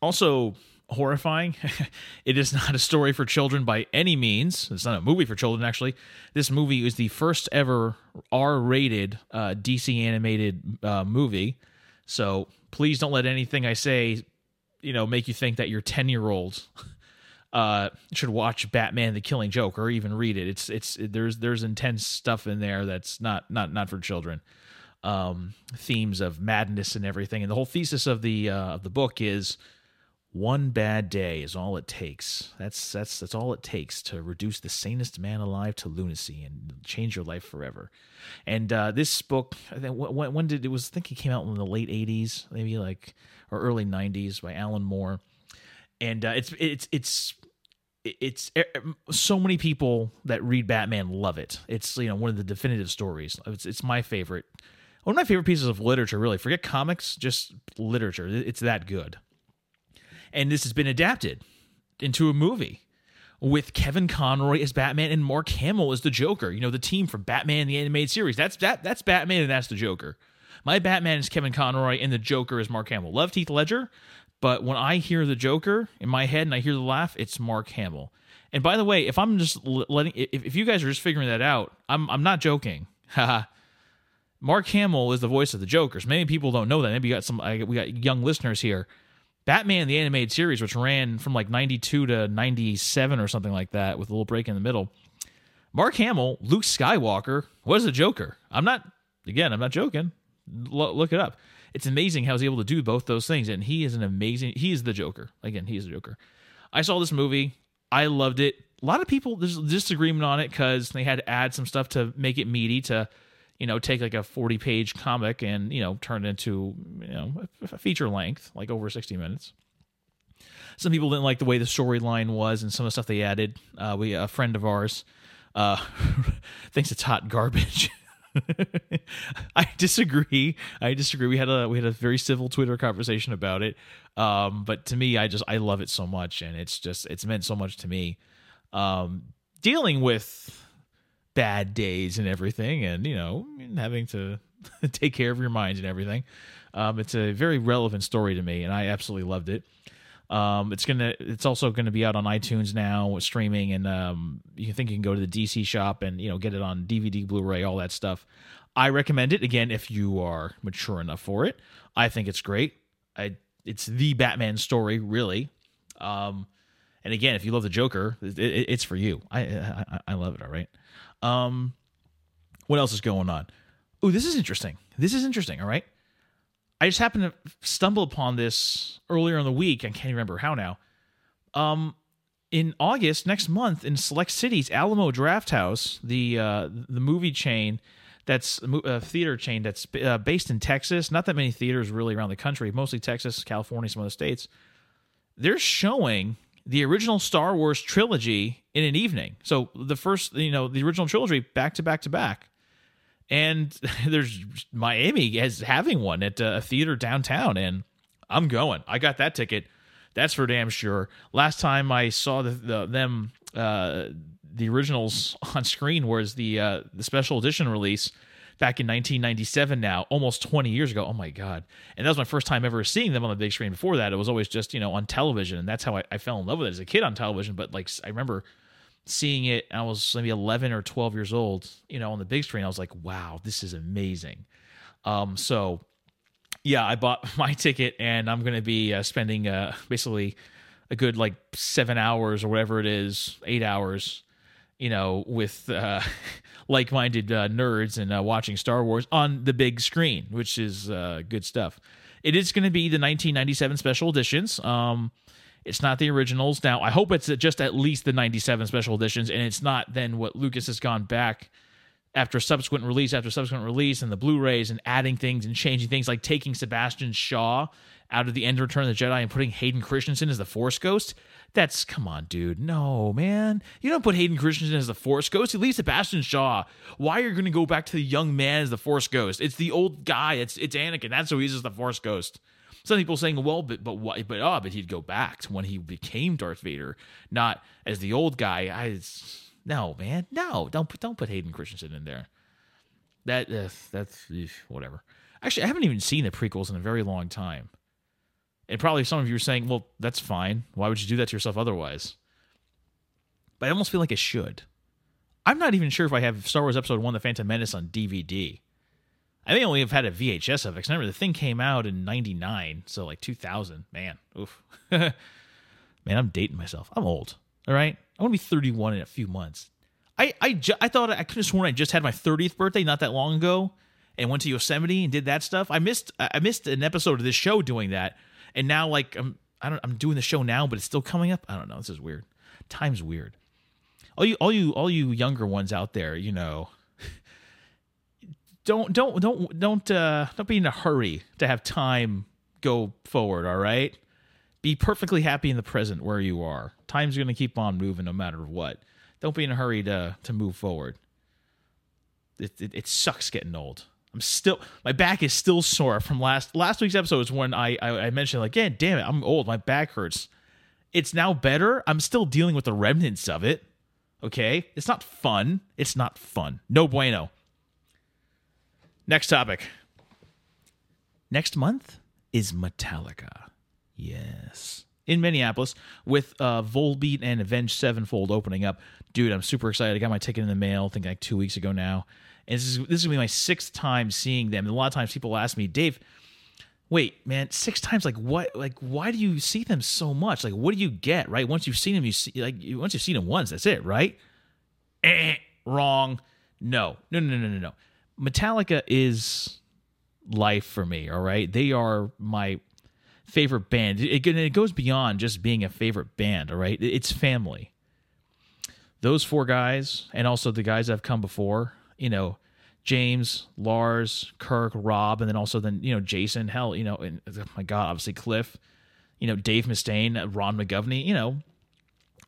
also horrifying. it is not a story for children by any means. It's not a movie for children, actually. This movie is the first ever R rated uh, DC animated uh, movie. So please don't let anything I say, you know, make you think that your 10 year old. Uh, should watch Batman: The Killing Joke or even read it. It's it's there's there's intense stuff in there that's not not not for children. Um, themes of madness and everything, and the whole thesis of the uh, of the book is one bad day is all it takes. That's that's that's all it takes to reduce the sanest man alive to lunacy and change your life forever. And uh, this book, when, when did it was? I think it came out in the late '80s, maybe like or early '90s by Alan Moore. And uh, it's it's it's it's so many people that read Batman love it. It's you know one of the definitive stories. It's it's my favorite. One of my favorite pieces of literature, really. Forget comics, just literature. It's that good and this has been adapted into a movie with Kevin Conroy as Batman and Mark Hamill as the Joker. You know, the team from Batman the animated series. That's that that's Batman and that's the Joker. My Batman is Kevin Conroy and the Joker is Mark Hamill. Love Heath Ledger, but when I hear the Joker in my head and I hear the laugh, it's Mark Hamill. And by the way, if I'm just letting if, if you guys are just figuring that out, I'm I'm not joking. Mark Hamill is the voice of the Jokers. Many people don't know that. Maybe you got some we got young listeners here Batman the animated series, which ran from like 92 to 97 or something like that, with a little break in the middle. Mark Hamill, Luke Skywalker was a Joker. I'm not, again, I'm not joking. L- look it up. It's amazing how he's able to do both those things, and he is an amazing. He is the Joker. Again, he is the Joker. I saw this movie. I loved it. A lot of people there's disagreement on it because they had to add some stuff to make it meaty to you know, take like a 40 page comic and, you know, turn it into, you know, a feature length, like over 60 minutes. Some people didn't like the way the storyline was and some of the stuff they added. Uh, we, a friend of ours, uh, thinks it's hot garbage. I disagree. I disagree. We had a we had a very civil Twitter conversation about it. Um, but to me, I just I love it so much, and it's just it's meant so much to me. Um, dealing with bad days and everything, and you know, having to take care of your mind and everything. Um, it's a very relevant story to me, and I absolutely loved it. Um, it's gonna. It's also to be out on iTunes now, streaming, and um, you think you can go to the DC shop and you know get it on DVD, Blu-ray, all that stuff. I recommend it again if you are mature enough for it. I think it's great. I, it's the Batman story, really. Um, and again, if you love the Joker, it, it, it's for you. I, I I love it. All right. Um, what else is going on? Oh, this is interesting. This is interesting. All right. I just happened to stumble upon this earlier in the week. I can't remember how now. Um, in August next month in select cities, Alamo Drafthouse, the uh, the movie chain that's a theater chain that's uh, based in Texas. Not that many theaters really around the country, mostly Texas, California, some other states. they're showing the original Star Wars trilogy in an evening. So the first, you know, the original trilogy back to back to back. And there's Miami as having one at a theater downtown, and I'm going. I got that ticket. That's for damn sure. Last time I saw the, the them uh, the originals on screen was the uh, the special edition release back in 1997 now almost 20 years ago oh my god and that was my first time ever seeing them on the big screen before that it was always just you know on television and that's how I, I fell in love with it as a kid on television but like i remember seeing it i was maybe 11 or 12 years old you know on the big screen i was like wow this is amazing um so yeah i bought my ticket and i'm gonna be uh, spending uh basically a good like seven hours or whatever it is eight hours you know, with uh, like-minded uh, nerds and uh, watching Star Wars on the big screen, which is uh, good stuff. It is going to be the 1997 special editions. Um, it's not the originals. Now, I hope it's just at least the 97 special editions, and it's not then what Lucas has gone back after subsequent release after subsequent release and the Blu-rays and adding things and changing things, like taking Sebastian Shaw out of the End of Return of the Jedi and putting Hayden Christensen as the Force Ghost. That's come on, dude. No, man. You don't put Hayden Christensen as the Force Ghost. You leave Sebastian Shaw. Why are you going to go back to the young man as the Force Ghost? It's the old guy. It's it's Anakin. That's who he's as the Force Ghost. Some people saying, well, but but what? But oh, but he'd go back to when he became Darth Vader, not as the old guy. I no, man, no. Don't put don't put Hayden Christensen in there. That uh, that's whatever. Actually, I haven't even seen the prequels in a very long time. And probably some of you are saying, well, that's fine. Why would you do that to yourself otherwise? But I almost feel like I should. I'm not even sure if I have Star Wars Episode 1 The Phantom Menace on DVD. I may only have had a VHS of it. Because remember, the thing came out in 99, so like 2000. Man, oof. Man, I'm dating myself. I'm old. All right? I want to be 31 in a few months. I I, ju- I thought I could have sworn I just had my 30th birthday not that long ago and went to Yosemite and did that stuff. I missed I missed an episode of this show doing that and now like I'm I don't I'm doing the show now, but it's still coming up. I don't know. This is weird. Time's weird. All you all you all you younger ones out there, you know, don't don't don't don't uh don't be in a hurry to have time go forward, all right? Be perfectly happy in the present where you are. Time's going to keep on moving no matter what. Don't be in a hurry to to move forward. It, it, it sucks getting old. I'm still my back is still sore from last last week's episode was when I, I I, mentioned like yeah damn it I'm old my back hurts. It's now better. I'm still dealing with the remnants of it. Okay, it's not fun. It's not fun. No bueno. Next topic. Next month is Metallica. Yes. In Minneapolis with uh, Volbeat and Avenged Sevenfold opening up. Dude, I'm super excited. I got my ticket in the mail, I think like two weeks ago now. And this is this is gonna be my sixth time seeing them. And a lot of times people ask me, Dave, wait, man, six times? Like what? Like why do you see them so much? Like what do you get? Right? Once you've seen them, you see like once you've seen them once, that's it, right? Eh, wrong. No, no, no, no, no, no. Metallica is life for me. All right, they are my favorite band. It, it goes beyond just being a favorite band. All right, it's family. Those four guys, and also the guys that have come before, you know, James, Lars, Kirk, Rob, and then also then you know Jason. Hell, you know, and oh my God, obviously Cliff. You know, Dave Mustaine, Ron McGovney. You know,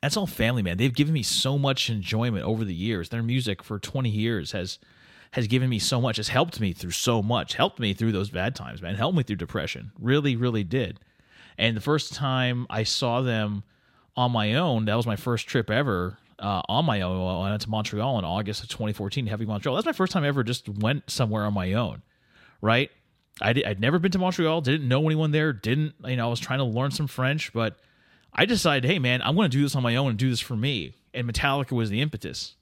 that's all family, man. They've given me so much enjoyment over the years. Their music for twenty years has has given me so much. Has helped me through so much. Helped me through those bad times, man. Helped me through depression. Really, really did. And the first time I saw them on my own, that was my first trip ever uh, on my own. I went to Montreal in August of 2014, Heavy Montreal. That's my first time I ever just went somewhere on my own, right? I did, I'd never been to Montreal, didn't know anyone there, didn't, you know, I was trying to learn some French, but I decided, hey, man, I'm going to do this on my own and do this for me. And Metallica was the impetus.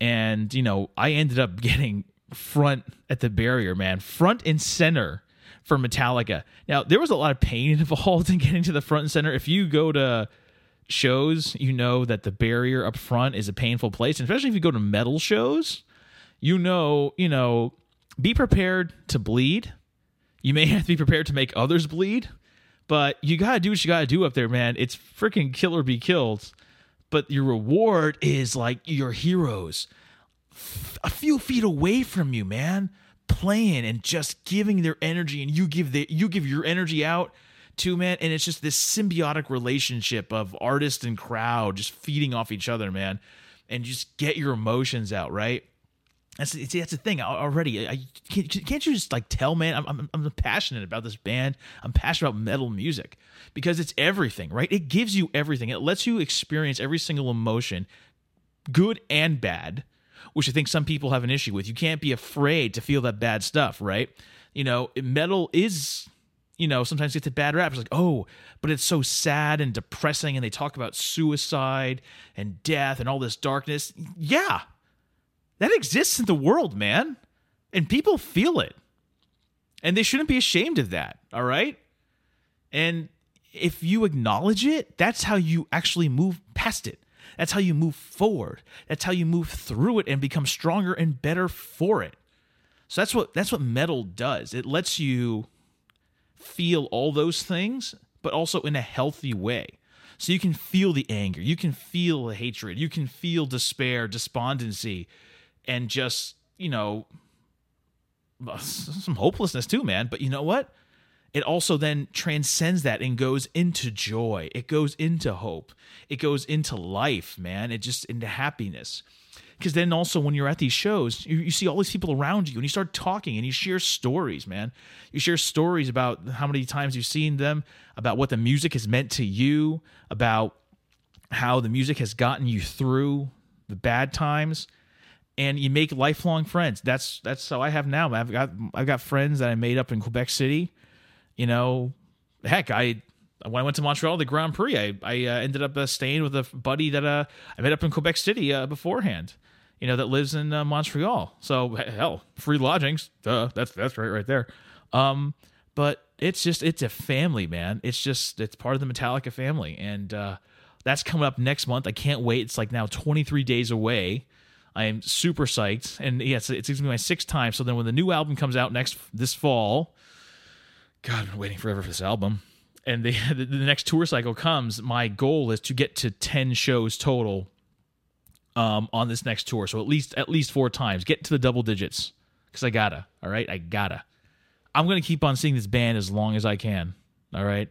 And, you know, I ended up getting front at the barrier, man, front and center for Metallica. Now, there was a lot of pain involved in getting to the front and center. If you go to, shows, you know that the barrier up front is a painful place, and especially if you go to metal shows, you know, you know, be prepared to bleed. You may have to be prepared to make others bleed, but you got to do what you got to do up there, man. It's freaking kill or be killed. But your reward is like your heroes a few feet away from you, man, playing and just giving their energy and you give the you give your energy out too, man. And it's just this symbiotic relationship of artist and crowd just feeding off each other, man. And just get your emotions out, right? That's see, that's the thing already. I, can't, can't you just like tell, man? I'm, I'm I'm passionate about this band. I'm passionate about metal music because it's everything, right? It gives you everything. It lets you experience every single emotion, good and bad, which I think some people have an issue with. You can't be afraid to feel that bad stuff, right? You know, metal is you know, sometimes gets a bad rap. It's like, oh, but it's so sad and depressing, and they talk about suicide and death and all this darkness. Yeah, that exists in the world, man. And people feel it. And they shouldn't be ashamed of that, all right? And if you acknowledge it, that's how you actually move past it. That's how you move forward. That's how you move through it and become stronger and better for it. So that's what that's what metal does. It lets you feel all those things, but also in a healthy way. So you can feel the anger, you can feel the hatred, you can feel despair, despondency, and just, you know, some hopelessness too, man. But you know what? It also then transcends that and goes into joy. It goes into hope. It goes into life, man. It just into happiness. Because then also when you're at these shows, you, you, see all these people around you and you start talking and you share stories, man. You share stories about how many times you've seen them, about what the music has meant to you, about how the music has gotten you through the bad times and you make lifelong friends. That's that's how I have now. I've got I've got friends that I made up in Quebec City. You know, heck, I when I went to Montreal, the Grand Prix, I I uh, ended up uh, staying with a buddy that uh, I met up in Quebec City uh, beforehand. You know, that lives in uh, Montreal. So hell, free lodgings. Duh, that's that's right right there. Um, but it's just it's a family, man. It's just it's part of the Metallica family, and uh, that's coming up next month. I can't wait. It's like now 23 days away. I am super psyched, and yes, it's, it's gonna be my sixth time. So then, when the new album comes out next this fall, God, I've been waiting forever for this album. And the the next tour cycle comes. My goal is to get to ten shows total um, on this next tour. So at least at least four times, get to the double digits because I gotta. All right, I gotta. I'm gonna keep on seeing this band as long as I can. All right.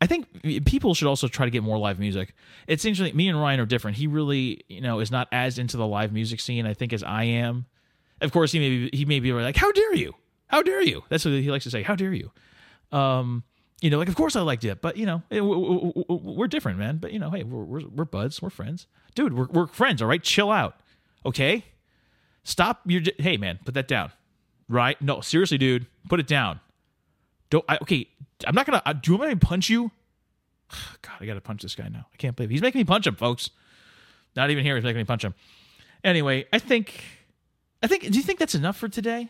I think people should also try to get more live music. It seems like me and Ryan are different. He really, you know, is not as into the live music scene, I think, as I am. Of course, he may be, he may be like, "How dare you? How dare you?" That's what he likes to say. "How dare you?" Um, you know, like of course I liked it, but you know, we're different, man. But you know, hey, we're we're, we're buds, we're friends, dude. We're we're friends, all right. Chill out, okay? Stop your. Hey, man, put that down. Right? No, seriously, dude, put it down. Don't. I, okay, I'm not gonna. Uh, do you want me to punch you? God, I gotta punch this guy now. I can't believe it. he's making me punch him, folks. Not even here. He's making me punch him. Anyway, I think. I think. Do you think that's enough for today?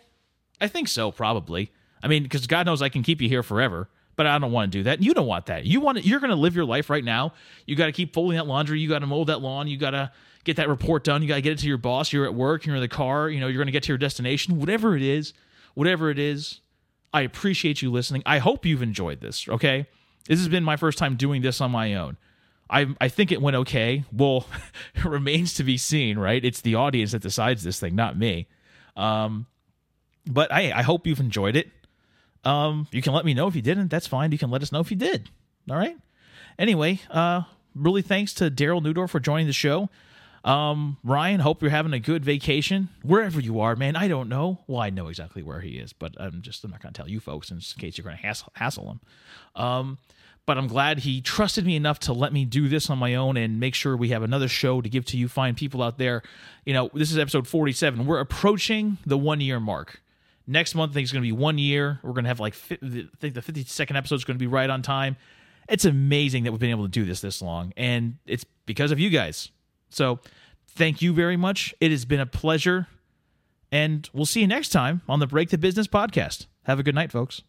I think so, probably. I mean, because God knows I can keep you here forever, but I don't want to do that. You don't want that. You want. You're to live your life right now. You got to keep folding that laundry. You got to mow that lawn. You got to get that report done. You got to get it to your boss. You're at work. You're in the car. You know, you're to get to your destination. Whatever it is, whatever it is, I appreciate you listening. I hope you've enjoyed this, okay? This has been my first time doing this on my own. I, I think it went okay. Well, it remains to be seen, right? It's the audience that decides this thing, not me. Um, but I, I hope you've enjoyed it. Um, you can let me know if you didn't. That's fine. You can let us know if you did. All right. Anyway, uh, really thanks to Darryl Neudorf for joining the show. Um, Ryan, hope you're having a good vacation wherever you are, man. I don't know. Well, I know exactly where he is, but I'm just I'm not going to tell you folks in case you're going to hassle, hassle him. Um, but I'm glad he trusted me enough to let me do this on my own and make sure we have another show to give to you fine people out there. You know, this is episode 47. We're approaching the one year mark. Next month, I think it's going to be one year. We're going to have like, I think the 52nd episode is going to be right on time. It's amazing that we've been able to do this this long, and it's because of you guys. So thank you very much. It has been a pleasure. And we'll see you next time on the Break the Business podcast. Have a good night, folks.